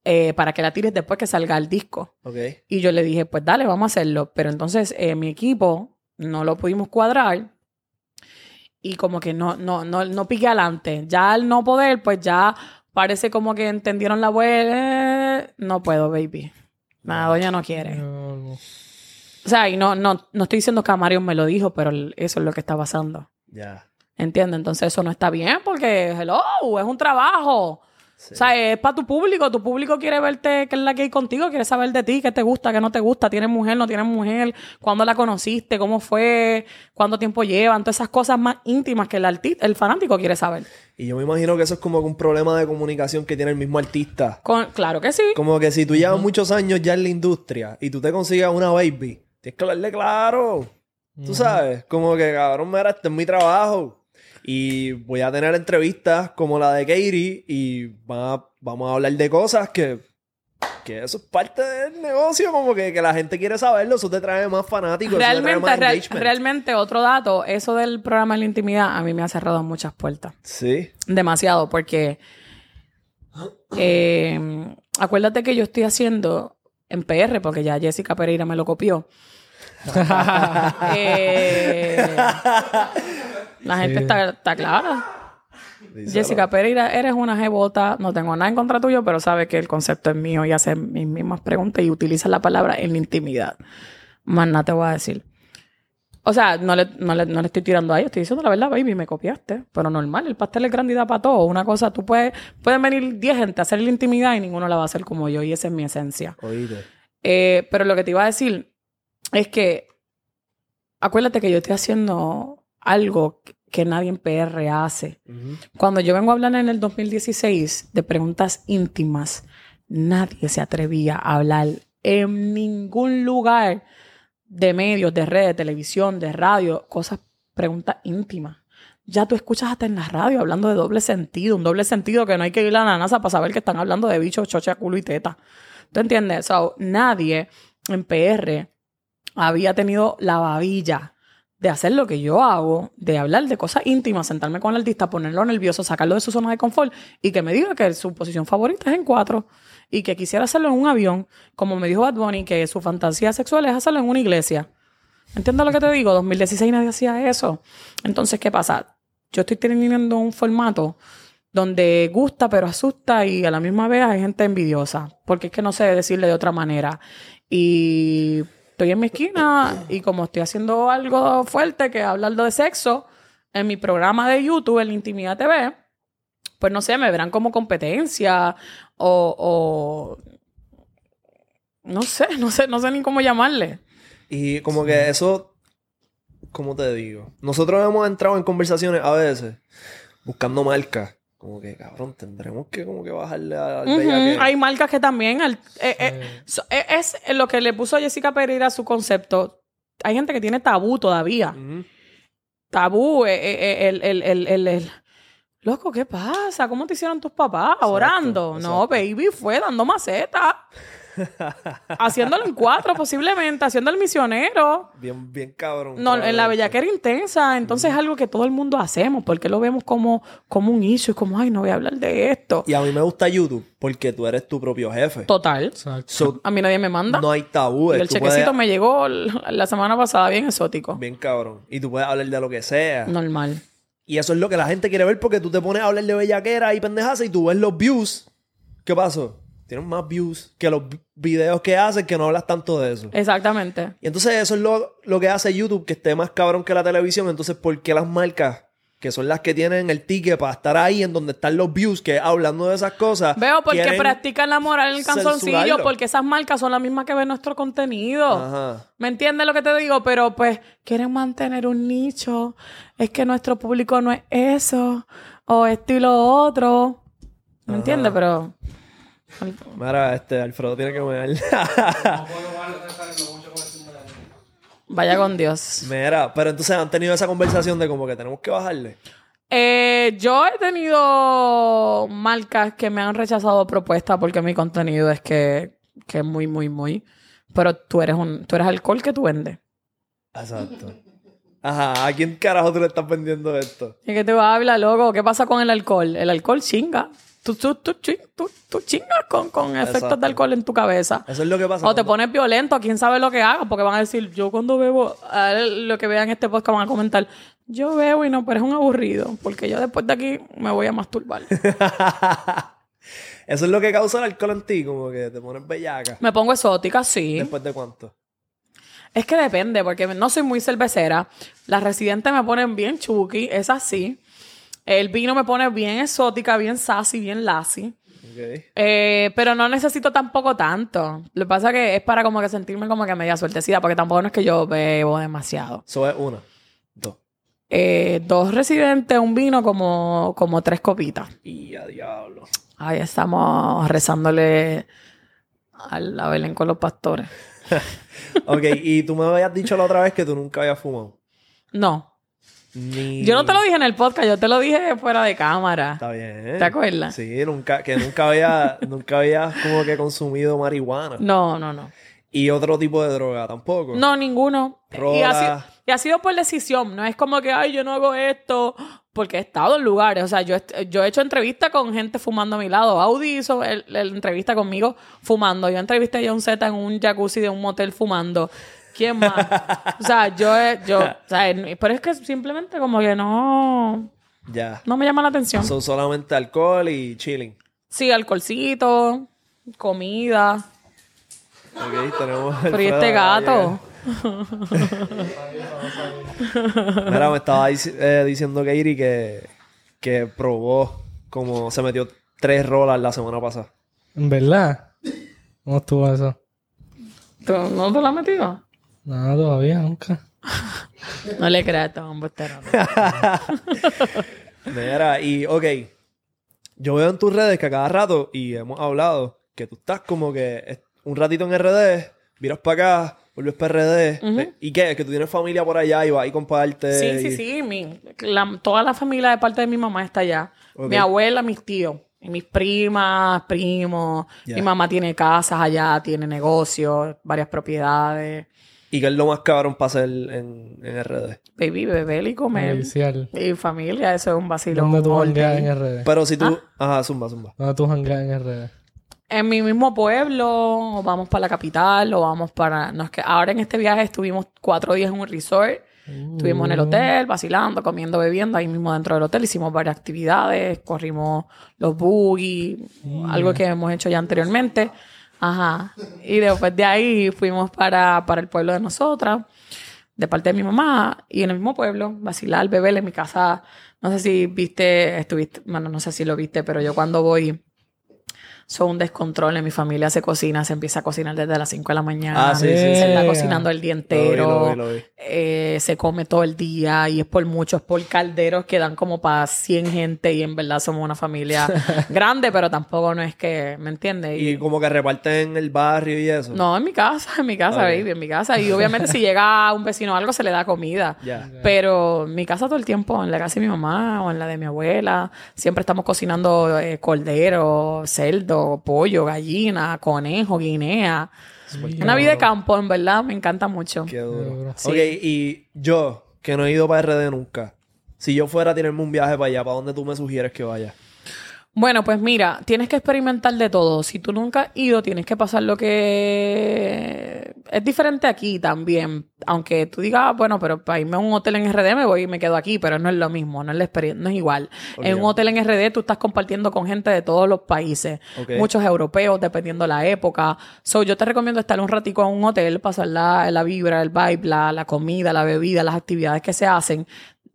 eh, para que la tires después que salga el disco. Ok. Y yo le dije, pues dale, vamos a hacerlo. Pero entonces eh, mi equipo no lo pudimos cuadrar y como que no, no, no, no pique adelante. Ya al no poder, pues ya parece como que entendieron la vuelta. no puedo, baby. La doña no quiere. No, O sea, y no, no, no estoy diciendo que a Mario me lo dijo, pero eso es lo que está pasando. Ya. ¿Entiendes? Entonces eso no está bien porque, hello, es un trabajo. Sí. O sea, es para tu público. Tu público quiere verte, qué es la que hay contigo, quiere saber de ti, qué te gusta, qué no te gusta. ¿Tienes mujer, no tienes mujer? ¿Cuándo la conociste? ¿Cómo fue? ¿Cuánto tiempo llevan? Todas esas cosas más íntimas que el, arti- el fanático quiere saber. Y yo me imagino que eso es como que un problema de comunicación que tiene el mismo artista. Con- claro que sí. Como que si tú llevas muchos años ya en la industria y tú te consigues una baby, tienes que hablarle claro. Tú sabes, como que cabrón, mira, este es mi trabajo. Y voy a tener entrevistas como la de Katie y va- vamos a hablar de cosas que, que eso es parte del negocio, como que, que la gente quiere saberlo, eso te trae más fanáticos, eso te trae Realmente, más real- realmente, otro dato, eso del programa de la intimidad a mí me ha cerrado muchas puertas. Sí. Demasiado, porque eh, acuérdate que yo estoy haciendo en PR, porque ya Jessica Pereira me lo copió. Eh, la gente Sí. está, está clara. Díselo. Jessica Pereira, eres una jebota, no tengo nada en contra tuyo, pero sabes que el concepto es mío y hace mis mismas preguntas y utiliza la palabra en la intimidad. Más nada te voy a decir. O sea, no le, no, le, no le estoy tirando ahí, estoy diciendo la verdad, baby, me copiaste. Pero normal, el pastel es grande y da para todo. Una cosa, tú puedes, pueden venir 10 gente a hacer la intimidad y ninguno la va a hacer como yo, y esa es mi esencia. Oíste. Eh, pero lo que te iba a decir es que acuérdate que yo estoy haciendo algo que nadie en PR hace. Cuando yo vengo a hablar en el 2016 de preguntas íntimas, nadie se atrevía a hablar en ningún lugar de medios, de redes, de televisión, de radio, cosas preguntas íntimas. Ya tú escuchas hasta en la radio hablando de doble sentido, un doble sentido que no hay que ir a la NASA para saber que están hablando de bichos, chocha, culo y teta. ¿Tú entiendes? So, nadie en PR había tenido la babilla de hacer lo que yo hago, de hablar de cosas íntimas, sentarme con el artista, ponerlo nervioso, sacarlo de su zona de confort y que me diga que su posición favorita es en cuatro y que quisiera hacerlo en un avión, como me dijo Bad Bunny, que su fantasía sexual es hacerlo en una iglesia. ¿Entiendes lo que te digo? 2016 nadie hacía eso. Entonces, ¿qué pasa? Yo estoy teniendo un formato donde gusta pero asusta y a la misma vez hay gente envidiosa, porque es que no sé decirle de otra manera. Y estoy en mi esquina y como estoy haciendo algo fuerte que hablando de sexo en mi programa de YouTube, en Intimidad TV, pues no sé, me verán como competencia o, o no sé, no sé, no sé ni cómo llamarle. Y como que eso, ¿cómo te digo? Nosotros hemos entrado en conversaciones a veces buscando marcas. Como que, cabrón, tendremos que como que bajarle al bellaqueo. Hay marcas que también eh, eh, so- eh, es lo que le puso Jessica Pereira a su concepto. Hay gente que tiene tabú todavía. Tabú, eh, eh, el, el, el, el- el- Loco, ¿qué pasa? ¿Cómo te hicieron tus papás? Orando. No, exacto. baby, fue dando maceta. Haciéndolo en cuatro, posiblemente, haciendo el misionero. Bien, bien cabrón. No, en la bellaquera intensa, entonces es algo que todo el mundo hacemos, porque lo vemos como, como un issue, como, ay, no voy a hablar de esto. Y a mí me gusta YouTube porque tú eres tu propio jefe. Total. Exacto. So, A mí nadie me manda. no hay tabú. y el chequecito puedes- me llegó la semana pasada, bien exótico. Bien cabrón. Y tú puedes hablar de lo que sea. Normal. Y eso es lo que la gente quiere ver porque tú te pones a hablar de bellaquera y pendejaza y tú ves los views. ¿Qué pasó? Tienes más views que los vi- videos que haces que no hablas tanto de eso. Exactamente. Y entonces eso es lo, lo que hace YouTube, que esté más cabrón que la televisión. Entonces, ¿por qué las marcas, que son las que tienen el ticket para estar ahí en donde están los views, que hablando de esas cosas... Veo porque practican la moral en el censurarlo. porque esas marcas son las mismas que ven nuestro contenido. Ajá. ¿Me entiendes lo que te digo? Pero pues quieren mantener un nicho. Es que nuestro público no es eso. O esto y lo otro. ¿Me entiendes? Pero. Mira, este, Alfredo tiene que ver. Vaya con Dios. Mira, pero entonces han tenido esa conversación de como que tenemos que bajarle. Eh, yo he tenido marcas que me han rechazado propuestas porque mi contenido es que, que es muy, muy, muy. Pero tú eres un, tú eres alcohol que tú vendes. Exacto. Ajá, ¿a quién carajo tú le estás vendiendo esto? ¿Y qué te va a hablar, loco? ¿Qué pasa con el alcohol? El alcohol chinga. Tú, tú, tú, tú- tú chingas con, con efectos Exacto. de alcohol en tu cabeza. Eso es lo que pasa. O te pones violento, quién sabe lo que hagas, porque van a decir, yo cuando bebo, a lo que vean este podcast van a comentar, yo bebo y no, pero es un aburrido, porque yo después de aquí me voy a masturbar. Eso es lo que causa el alcohol en ti, como que te pones bellaca. me pongo exótica, sí. ¿Después de cuánto? Es que depende, porque no soy muy cervecera. Las residentes me ponen bien chuki, es así. El vino me pone bien exótica, bien sassy, bien lassi. Ok. Eh, pero no necesito tampoco tanto. Lo que pasa es que es para como que sentirme como que media suertecida, porque tampoco no es que yo bebo demasiado. Eso es una. Dos. Eh, dos residentes, un vino, como, como tres copitas. Y a diablo. Ahí estamos rezándole a la Belén con los pastores. Ok, y tú me habías dicho la otra vez que tú nunca habías fumado. No. Ni... Yo no te lo dije en el podcast, yo te lo dije fuera de cámara. Está bien. ¿Te acuerdas? Sí, nunca, que nunca había, nunca había como que consumido marihuana. No, no, no. Y otro tipo de droga tampoco. No, ninguno. Y Rola. ha, sido, y ha sido por decisión. No es como que, ay, yo no hago esto. Porque he estado en lugares. O sea, yo, he- yo he hecho entrevistas con gente fumando a mi lado. Audi hizo el- entrevista conmigo fumando. Yo entrevisté a John Z en un jacuzzi de un motel fumando. ¿Quién más? o sea, yo, yo, o sea, en- pero es que simplemente como que no, Ya. no me llama la atención. Son solamente alcohol y chilling. Sí, alcoholcito, comida. Ok, tenemos. Pero ¿y este gato? Mira, me estaba eh, diciendo Kairi que, que probó como se metió tres rolas la semana pasada. ¿En verdad? ¿Cómo estuvo eso? ¿Tú ¿No te lo has metido? No, todavía, nunca. No le creas, este hombre embustero. Mira, y ok, yo veo en tus redes que a cada rato, y hemos hablado, que tú estás como que un ratito en RD, miras para acá, vuelves PRD. eh, ¿Y qué? Que tú tienes familia por allá y vas y comparte. Sí, y- sí, sí. Mi, la- toda la familia de parte de mi mamá está allá. Mi abuela, mis tíos. Y mis primas, primos. Mi mamá tiene casas allá, tiene negocios, varias propiedades. ¿Y qué es lo más cabrón para hacer en, en RD? Baby, beber y comer. Inicial. Y familia, eso es un vacilón. ¿Dónde tú jangueas en RD? Pero si tú. Ah. Ajá, zumba, zumba. ¿Dónde tú jangueas en RD? En mi mismo pueblo, o vamos para la capital, o vamos para... No, es que ahora en este viaje estuvimos cuatro días en un resort. Estuvimos en el hotel, vacilando, comiendo, bebiendo. Ahí mismo dentro del hotel hicimos varias actividades. Corrimos los boogies, algo que hemos hecho ya anteriormente. Ajá. Y después de ahí fuimos para, para el pueblo de nosotras, de parte de mi mamá. Y en el mismo pueblo, vacilar, beber en mi casa. No sé si viste, estuviste, bueno, no sé si lo viste, pero yo cuando voy son un descontrol. En mi familia se cocina, se empieza a cocinar desde las 5 de la mañana. Ah, sí, sí, Se sí. está cocinando el día entero. Lo vi, lo vi, lo vi. Eh, se come todo el día y es por mucho, es por calderos que dan como para 100 gente y en verdad somos una familia grande, pero tampoco no es que, ¿me entiendes? Y como que reparten el barrio y eso. No, en mi casa, en mi casa, Ok. baby, en mi casa. Y obviamente si llega un vecino o algo, se le da comida. Pero en mi casa todo el tiempo, en la casa de mi mamá o en la de mi abuela, siempre estamos cocinando eh, cordero, cerdo, pollo, gallina, conejo, guinea. Una vida de campo, en verdad, me encanta mucho. Qué duro. Sí. Ok, y yo, que no he ido para RD nunca. Si yo fuera a tirarme un viaje para allá, ¿para dónde tú me sugieres que vaya? Bueno, pues mira, tienes que experimentar de todo. Si tú nunca has ido, tienes que pasar lo que es diferente aquí también. Aunque tú digas, ah, bueno, pero para irme a un hotel en RD me voy y me quedo aquí, pero no es lo mismo, no es la experiencia, no es igual. En un hotel en RD tú estás compartiendo con gente de todos los países, muchos europeos, dependiendo la época. So, yo te recomiendo estar un ratico en un hotel, pasar la, la vibra, el vibe, la, la comida, la bebida, las actividades que se hacen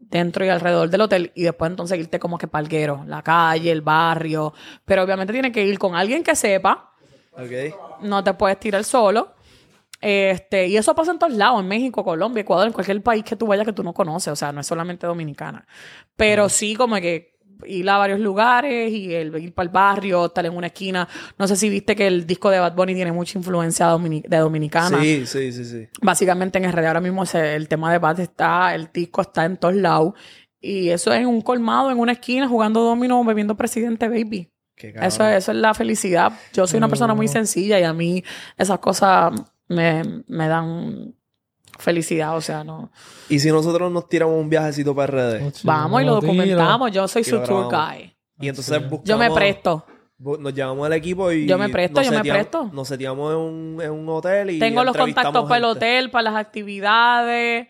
dentro y alrededor del hotel y después entonces irte como que palguero, la calle, el barrio, pero obviamente tienes que ir con alguien que sepa, Ok. no te puedes tirar solo. Este, y eso pasa en todos lados, en México, Colombia, Ecuador, en cualquier país que tú vayas que tú no conoces, o sea, no es solamente dominicana. Pero sí como que ir a varios lugares y el ir para el barrio, estar en una esquina. No sé si viste que el disco de Bad Bunny tiene mucha influencia de dominicana. Sí, sí, sí, sí. Básicamente en RD ahora mismo el tema de Bad está, el disco está en todos lados. Y eso es en un colmado, en una esquina, jugando domino, bebiendo presidente, baby. Eso, eso es la felicidad. Yo soy una persona muy sencilla y a mí esas cosas me, me dan felicidad. O sea, no. Y si nosotros nos tiramos un viajecito para RD. Vamos y lo documentamos. Yo soy su tour guy. Y entonces buscamos... Yo me presto. Nos llevamos al equipo y... Yo me presto, nos yo me presto. Nos seteamos en un, en un hotel y Tengo los contactos para el hotel, para las actividades.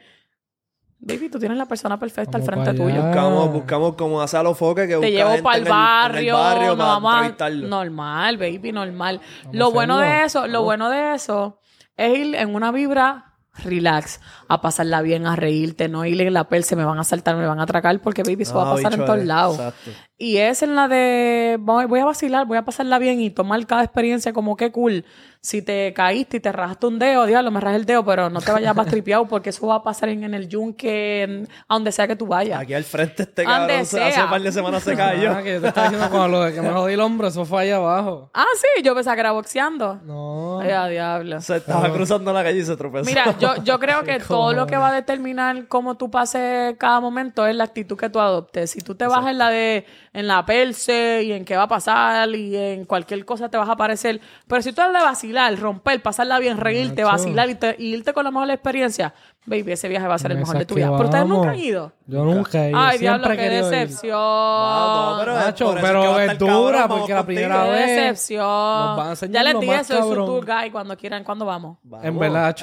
Baby, tú tienes la persona perfecta al frente tuyo. Buscamos, buscamos como hacer a los foques que Te llevo gente para el en en barrio, barrio vamos a- normal, baby, normal. Vamos Lo bueno de eso, lo bueno de eso es ir en una vibra relax, a pasarla bien, a reírte, no ir en la pel, se me van a saltar, me van a atracar, porque baby, eso va a Ah, pasar en todos eh, lados. Exacto. Y es en la de voy, voy a vacilar, voy a pasarla bien y tomar cada experiencia como que cool. Si te caíste y te rajaste un dedo, diablo, me rajé el dedo, pero no te vayas más tripeado porque eso va a pasar en, en el yunque, en- a donde sea que tú vayas. Aquí al frente este Donde cabrón hace sea. un par de semanas se cayó. Ah, que yo te estaba diciendo con lo de que me jodí el hombro, eso fue allá abajo. Ah, sí, yo pensaba que era boxeando. No. Ay, a diablo. Se estaba cruzando la calle y se tropezó. Mira, yo, yo creo que todo lo que va a determinar cómo tú pases cada momento es la actitud que tú adoptes. Si tú te vas en la de en la perse y en qué va a pasar y en cualquier cosa te vas a aparecer. Pero si tú eres de vacilar, romper, pasarla bien, reírte, vacilar y, te- y irte con la mejor experiencia, baby, ese viaje va a ser el mejor de tu vida. Pero ustedes nunca han ido. Yo nunca he ido. Ay, diablo, qué decepción. No, pero, es dura, cabrón, porque la primera Qué vez- decepción. nos van a enseñar Ya les dije, soy su tour guy cuando quieran, cuando vamos. Vamos, En verdad,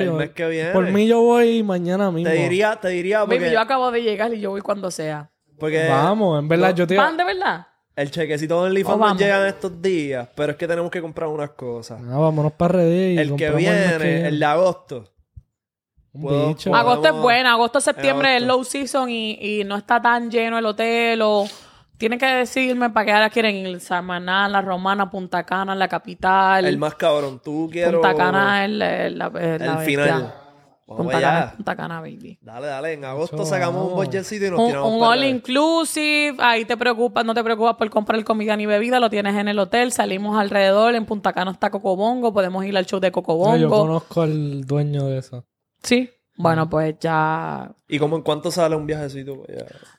viene. Por mí yo voy mañana mismo. Te diría, te diría porque, Baby, yo acabo de llegar y yo voy cuando sea. porque Vamos, en verdad, yo te ¿Van de verdad? El chequecito de OnlyFans nos vamos. llegan estos días, pero es que tenemos que comprar unas cosas. Ah, vámonos para Reddit. el que viene, el de agosto. Puedo- Agosto es buena, agosto, septiembre es low season y, y no está tan lleno el hotel o tienen que decirme para qué ahora quieren ir Samaná, La Romana, Punta Cana, la capital. El más cabrón. Tú quiero... Punta Cana es la, El bestia. final. Vamos Punta allá. Cana, Punta Cana, baby. Dale, dale. En agosto Eso, sacamos un budgetcito y nos Un, tiramos un all allá. inclusive, ahí te preocupas, no te preocupas por comprar comida ni bebida, lo tienes en el hotel, salimos alrededor, en Punta Cana está Cocobongo, podemos ir al show de No, yo Cocobongo. conozco al dueño de eso. Sí, bueno, pues ya ¿Y cómo en cuánto sale un viajecito?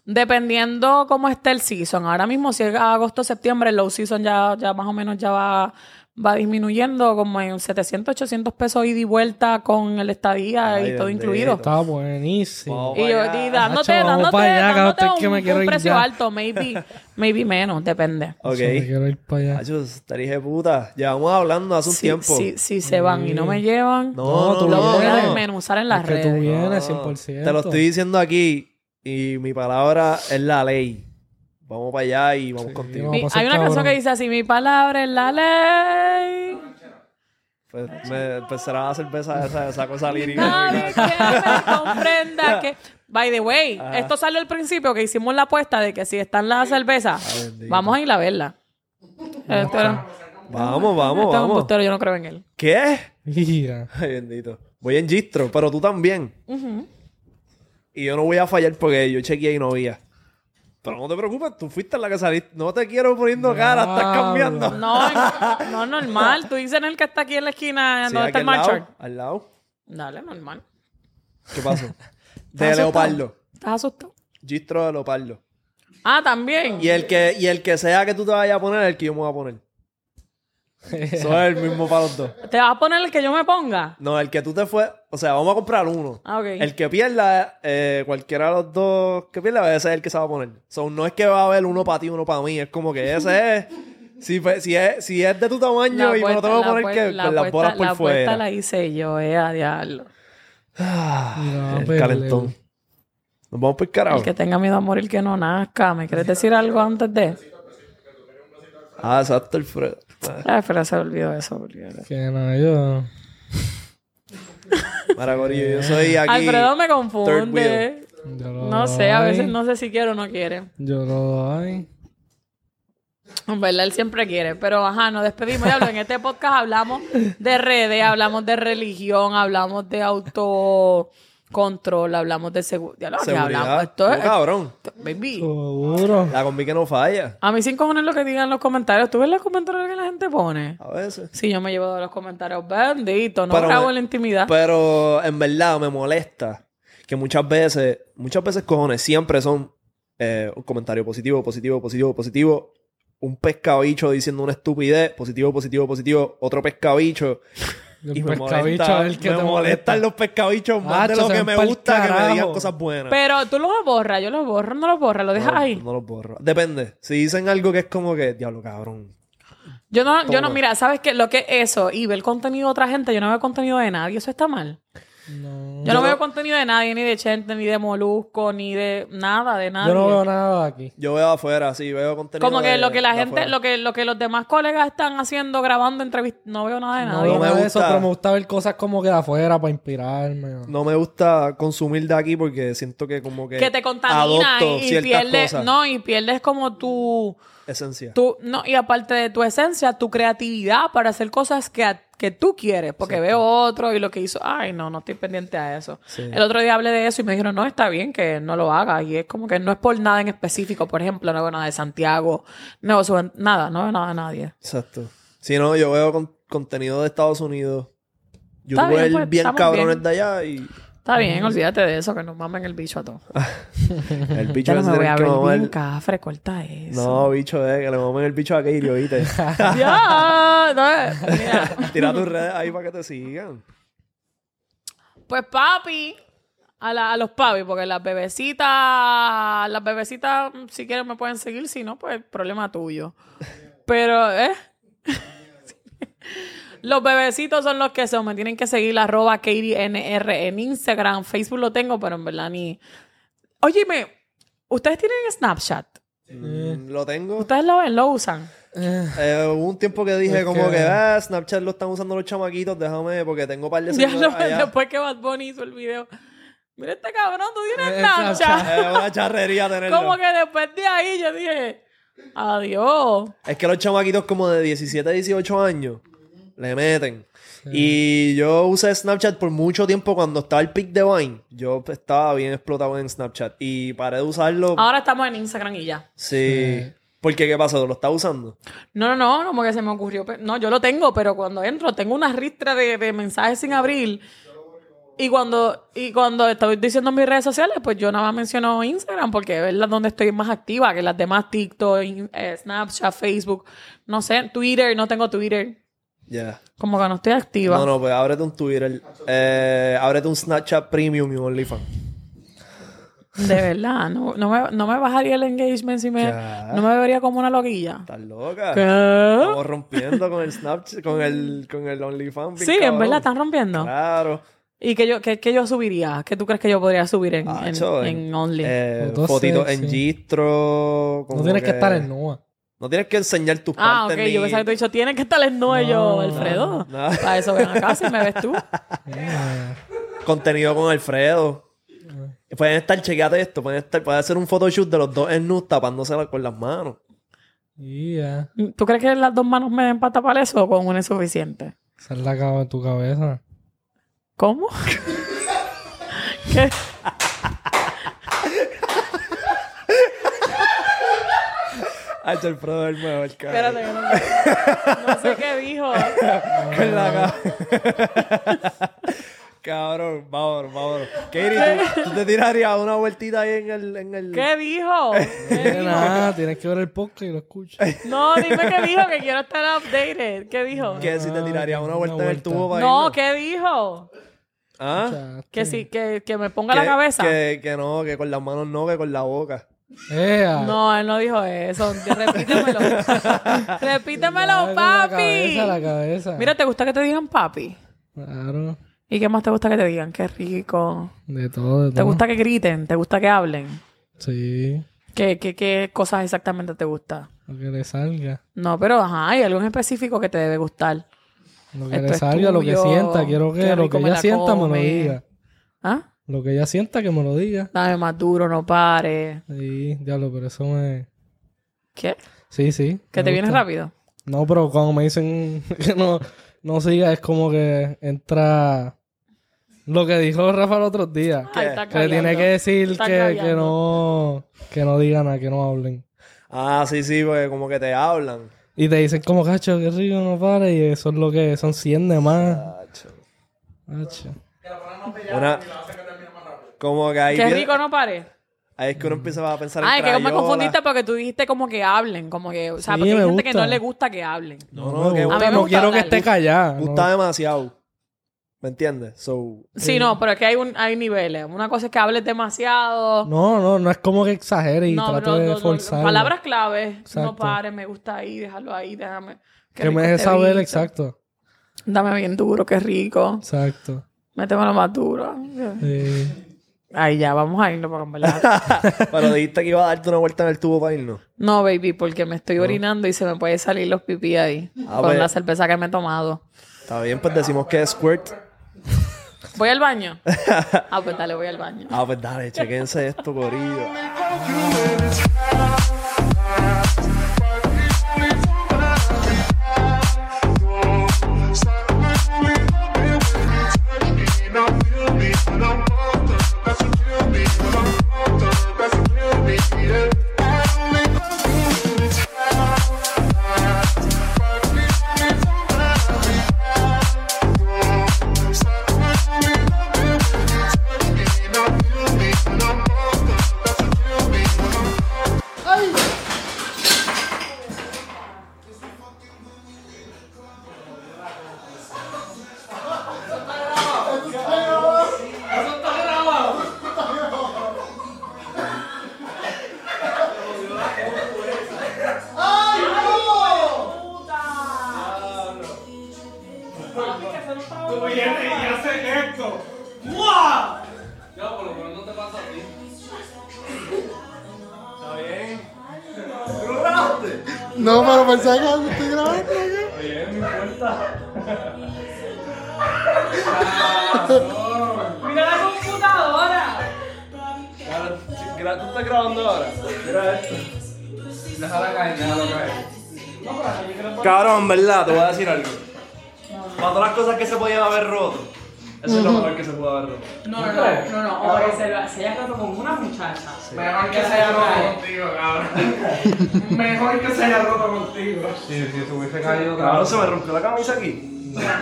Dependiendo cómo esté el season. Ahora mismo, si es agosto septiembre, el low season ya, ya más o menos ya va, va disminuyendo como en 700, 800 pesos ida y vuelta con el estadía Ay, y todo bendito. incluido. Está buenísimo. Y, yo, y dándote, Nacho, dándote, allá, dándote es que me un, un precio ya. alto, maybe, maybe menos, depende. Ok. Yo me quiero ir para allá. Estaría de puta. Llevamos hablando hace un Si, tiempo. si, si se van y no me llevan, No, no, tú lo no, voy a desmenuzar en las Es que tú redes. vienes No, 100%. Te lo estoy diciendo aquí y mi palabra es la ley. Vamos para allá y vamos Sí, contigo. vamos. A hay una canción cabrón. que dice así, mi palabra es la ley. Pues me empezará a cerveza esa, esa cosa lírica. Nadie que me comprenda que... By the way, esto salió al principio que hicimos la apuesta de que si están las cervezas, bendito. vamos a ir a verla. Este era- Vamos, vamos, este es un vamos. bustero, yo no creo en él. ¿Qué? Mira. Ay, bendito. Voy en Gistro, pero tú también. Y yo no voy a fallar porque yo chequeé y no había. Pero no te preocupes, tú fuiste la que saliste. No te quiero poniendo cara, estás cambiando. No, no, normal. Tú dices en el que está aquí en la esquina, Sí, donde aquí está el al lado. Al lado. Dale, normal. ¿Qué pasó? ¿Estás De asustado? leopardo. ¿Estás asustado? Gistro de leopardo. Ah, también. Y el que, y el que sea que tú te vayas a poner, el que yo me voy a poner. Eso es el mismo para los dos. ¿Te vas a poner el que yo me ponga? No, el que tú te fue, o sea, vamos a comprar uno. Ah, ok. El que pierda, eh, cualquiera de los dos que pierda, ese es el que se va a poner. So, no es que va a haber uno para ti, uno para mí. Es como que ese es. Si, es, si es de tu tamaño y me lo tengo que la poner que, la con las bolas por la fuera. la hice yo, eh, a diablo. Mira, El calentón. Nos vamos por carajo. El que tenga miedo a morir que no nazca. ¿Me quieres decir algo antes de? Ah, exacto, Alfredo. Ah, Ay, pero se olvidó eso. olvídalo. Que no, yo. Yo soy aquí. Alfredo me confunde. yo lo No sé, a veces no sé si quiere o no quiere. Yo lo doy. En verdad, él siempre quiere. Pero, ajá, nos despedimos. Diablo, en este podcast hablamos de redes, hablamos de religión, hablamos de autocontrol, hablamos de seguridad. ¿Qué Seguridad. hablamos? Esto es... Cabrón. Baby. Seguro. La combi que no falla. A mí sin cojones lo que digan los comentarios. ¿Tú ves los comentarios que la gente pone? A veces. Sí, yo me llevo de los comentarios. Bendito, no Pero grabo me- en la intimidad. Pero en verdad me molesta que muchas veces, muchas veces cojones, siempre son eh, un comentario positivo, positivo, positivo, positivo. Un pescabicho diciendo una estupidez, positivo, positivo, positivo, otro pescabicho. Y me molesta, es el que me te molestan los pescabichos más de Hacho, lo que me gusta que me digan carajo. cosas buenas. Pero tú los borras, yo los borro, no los borras, lo dejas no, ahí. no los borro. Depende. Si dicen algo que es como que, diablo, cabrón. Yo no, yo no, Toma. mira, ¿sabes qué? Lo que es eso y ver contenido de otra gente, yo no veo contenido de nadie, eso está mal. No. Yo, no veo contenido de nadie, ni de Chente, ni de Molusco, ni de nada, de nadie. Yo no veo nada aquí. Yo veo afuera, sí, veo contenido. Como que de- lo que la gente, afuera. lo que, lo que los demás colegas están haciendo, grabando entrevistas, no veo nada de No me nada de eso, gusta. pero me gusta ver cosas como que de afuera para inspirarme. o- No me gusta consumir de aquí porque siento que como que... que te contamina adopto y, pierdes, cosas. no, y pierdes como tu, Esencia. tu, no, y aparte de tu esencia, tu creatividad para hacer cosas que, a- que tú quieres, porque veo otro y lo que hizo, ay, no, no estoy pendiente a eso. Sí. El otro día hablé de eso y me dijeron, no, está bien que no lo hagas, y es como que no es por nada en específico, por ejemplo, no veo nada de Santiago, no veo nada, no veo nada de nadie. Exacto. Si no, yo veo con- contenido de Estados Unidos. Youtubers bien, bien, pues, estamos cabrones bien. de allá y Está bien, olvídate de eso, que nos mamen el bicho a todos. el bicho ese me voy a que ver cafre, corta eso. No, bicho, eh, que le mamen el bicho a Katie, oíste. Ya, no, mira. Tira tus redes ahí para que te sigan. Pues papi, a, la- a los papi, porque las bebecitas, las bebecitas, mm, si quieren me pueden seguir, si no, pues problema tuyo. Pero, ¿eh? Los bebecitos son los que son, me tienen que seguir arroba KatieNR en Instagram, Facebook lo tengo, pero en verdad ni... Óyeme, ¿ustedes tienen Snapchat? Mm, lo tengo. ¿Ustedes lo ven, lo usan? Eh, hubo un tiempo que dije Es como que- que ah, Snapchat lo están usando los chamaquitos, déjame, porque tengo un par de lo- allá. después que Bad Bunny hizo el video. Mira este cabrón, tú tienes Eh, Snapchat. Snapchat. Es una charrería tenerlo. Como que después de ahí yo dije, adiós. Es que los chamaquitos como de 17, 18 años le meten. Y yo usé Snapchat por mucho tiempo cuando estaba el pic de Vine. Yo estaba bien explotado en Snapchat. Y paré de usarlo. Ahora estamos en Instagram y ya. Sí. Porque, ¿qué pasó? ¿Lo estás usando? No, no, no, como que se me ocurrió. No, yo lo tengo, pero cuando entro tengo una ristra de, de mensajes sin abrir. Y cuando, y cuando estoy diciendo en mis redes sociales, pues yo nada más menciono Instagram porque es la donde estoy más activa que las demás TikTok, eh, Snapchat, Facebook, no sé, Twitter, no tengo Twitter. Como que no estoy activa. No, no, pues ábrete un Twitter. Eh, ábrete un Snapchat Premium y un OnlyFans. De verdad, no, no, me, no me bajaría el engagement si me... ¿Qué? No me vería como una loquilla. ¿Estás loca? ¿Qué? Estamos rompiendo con el Snapchat, con el, con el OnlyFans. Sí, en verdad están rompiendo. Claro. ¿Y qué yo, qué, qué yo subiría? ¿Qué tú crees que yo podría subir en, en Only? eh, fotitos sexy. en gistro. No tienes que que estar en nua. No tienes que enseñar tus ah, ok. partes. Yo ni- pensaba que te he dicho, tienes que estar en yo, No, Alfredo. no. Para eso ven acá si me ves tú. Contenido con Alfredo. Pueden estar, chequeate esto, pueden estar, puede hacer un photoshoot de los dos en tapándose la- con las manos. Y ya. ¿Tú crees que las dos manos me den para tapar eso o con una es suficiente? Esa es la cabo en tu cabeza. ¿Cómo? ¿Qué? Ay, Alfredo es el mejor, cabrón. Espérate, que no, no sé qué dijo. Con la ca- Cabrón, vámonos, vámonos. Katie, ¿tú, tú te tirarías una vueltita ahí en el... En el... ¿Qué dijo? ¿Qué dijo? nada, tienes que ver el podcast y lo escuchas. No, dime qué dijo, que quiero estar updated. ¿Qué dijo? Que si te tirarías una Una vuelta en el vuelta. tubo para No, irnos? ¿qué dijo? ¿Ah? Que sí, que, que me ponga la cabeza. Que, que no, que con las manos no, que con la boca. Ea. No, él no dijo eso. Repítemelo. Repítemelo, La papi. cabeza, la cabeza. Mira, ¿te gusta que te digan papi? Claro. ¿Y qué más te gusta que te digan? Qué rico. De todo, de todo. ¿Te gusta que griten? ¿Te gusta que hablen? Sí. ¿Qué, qué, qué cosas exactamente te gusta? Lo que le salga. No, pero ajá, hay algo en específico que te debe gustar. Lo que Esto le salga, lo que sienta. Quiero que lo que ella la sienta me lo diga. ¿Ah? Lo que ella sienta que me lo diga. Dame más duro, no pare. Sí, diablo, pero eso me... ¿Qué? Sí, sí. ¿Que te vienes gusta. rápido? No, pero cuando me dicen que no, no siga, es como que entra lo que dijo Rafa el otro día. Ay, está Que le tiene que decir que, que no que no digan nada, que no hablen. Ah, sí, sí, pues como que te hablan. Y te dicen como, cacho, qué rico, no pare. Y eso es lo que son 100 de más. Tacho. Cacho. Una... Como que ahí... Qué viene- rico, no pare. Ahí es que uno empieza a pensar en Ay, que me crayola. confundiste porque tú dijiste como que hablen, como que, o sea, Sí, porque hay me gente que gusta. no le gusta que hablen. No, No, no, me que gusta, A mí me no gusta quiero que hablar. esté callada. gusta demasiado. ¿Me entiendes? So, Sí, no, pero es que hay un, hay niveles. Una cosa es que hables demasiado. No, no, no es como que exagere y No, trate pero de no, forzar. palabras claves. No Exacto. pare, me gusta ahí, déjalo ahí, déjame. Qué Que rico me deje este saber exacto. Dame bien duro, qué rico. Exacto. Métemelo más duro. Sí. Ay, ya, vamos a irnos en verdad. pero dijiste que iba a darte una vuelta en el tubo para irnos. No, baby, porque me estoy orinando y se me puede salir los pipí ahí. Ah, con pues. la cerveza que me he tomado. Está bien, pues decimos que es squirt. ¿Voy al baño? ah, pues dale, voy al baño. Ah, pues dale, chequense esto, corillo. Roto. No, no, no, no, no. O que se, lo- se haya roto con una muchacha. Mejor que se haya roto contigo, cabrón. Mejor que se haya roto contigo. Sí, sí, se hubiese caído, Cabrón, se me rompió la camisa aquí.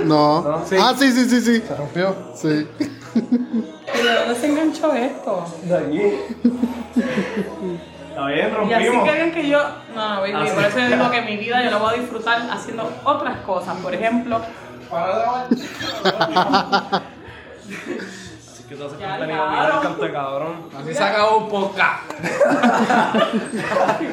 No. No, sí. Ah, sí, sí, sí, sí. ¿Se rompió? Sí. ¿Y de dónde se enganchó esto? De aquí. Está bien, Y así rompimos. querían que yo. No, no, baby, Ah, sí. por eso yo digo que mi vida yo la voy a disfrutar haciendo otras cosas. Por ejemplo, Para de. Así que tú haces Ya, contenido, el canto de cabrón. Así se acabó un podcast.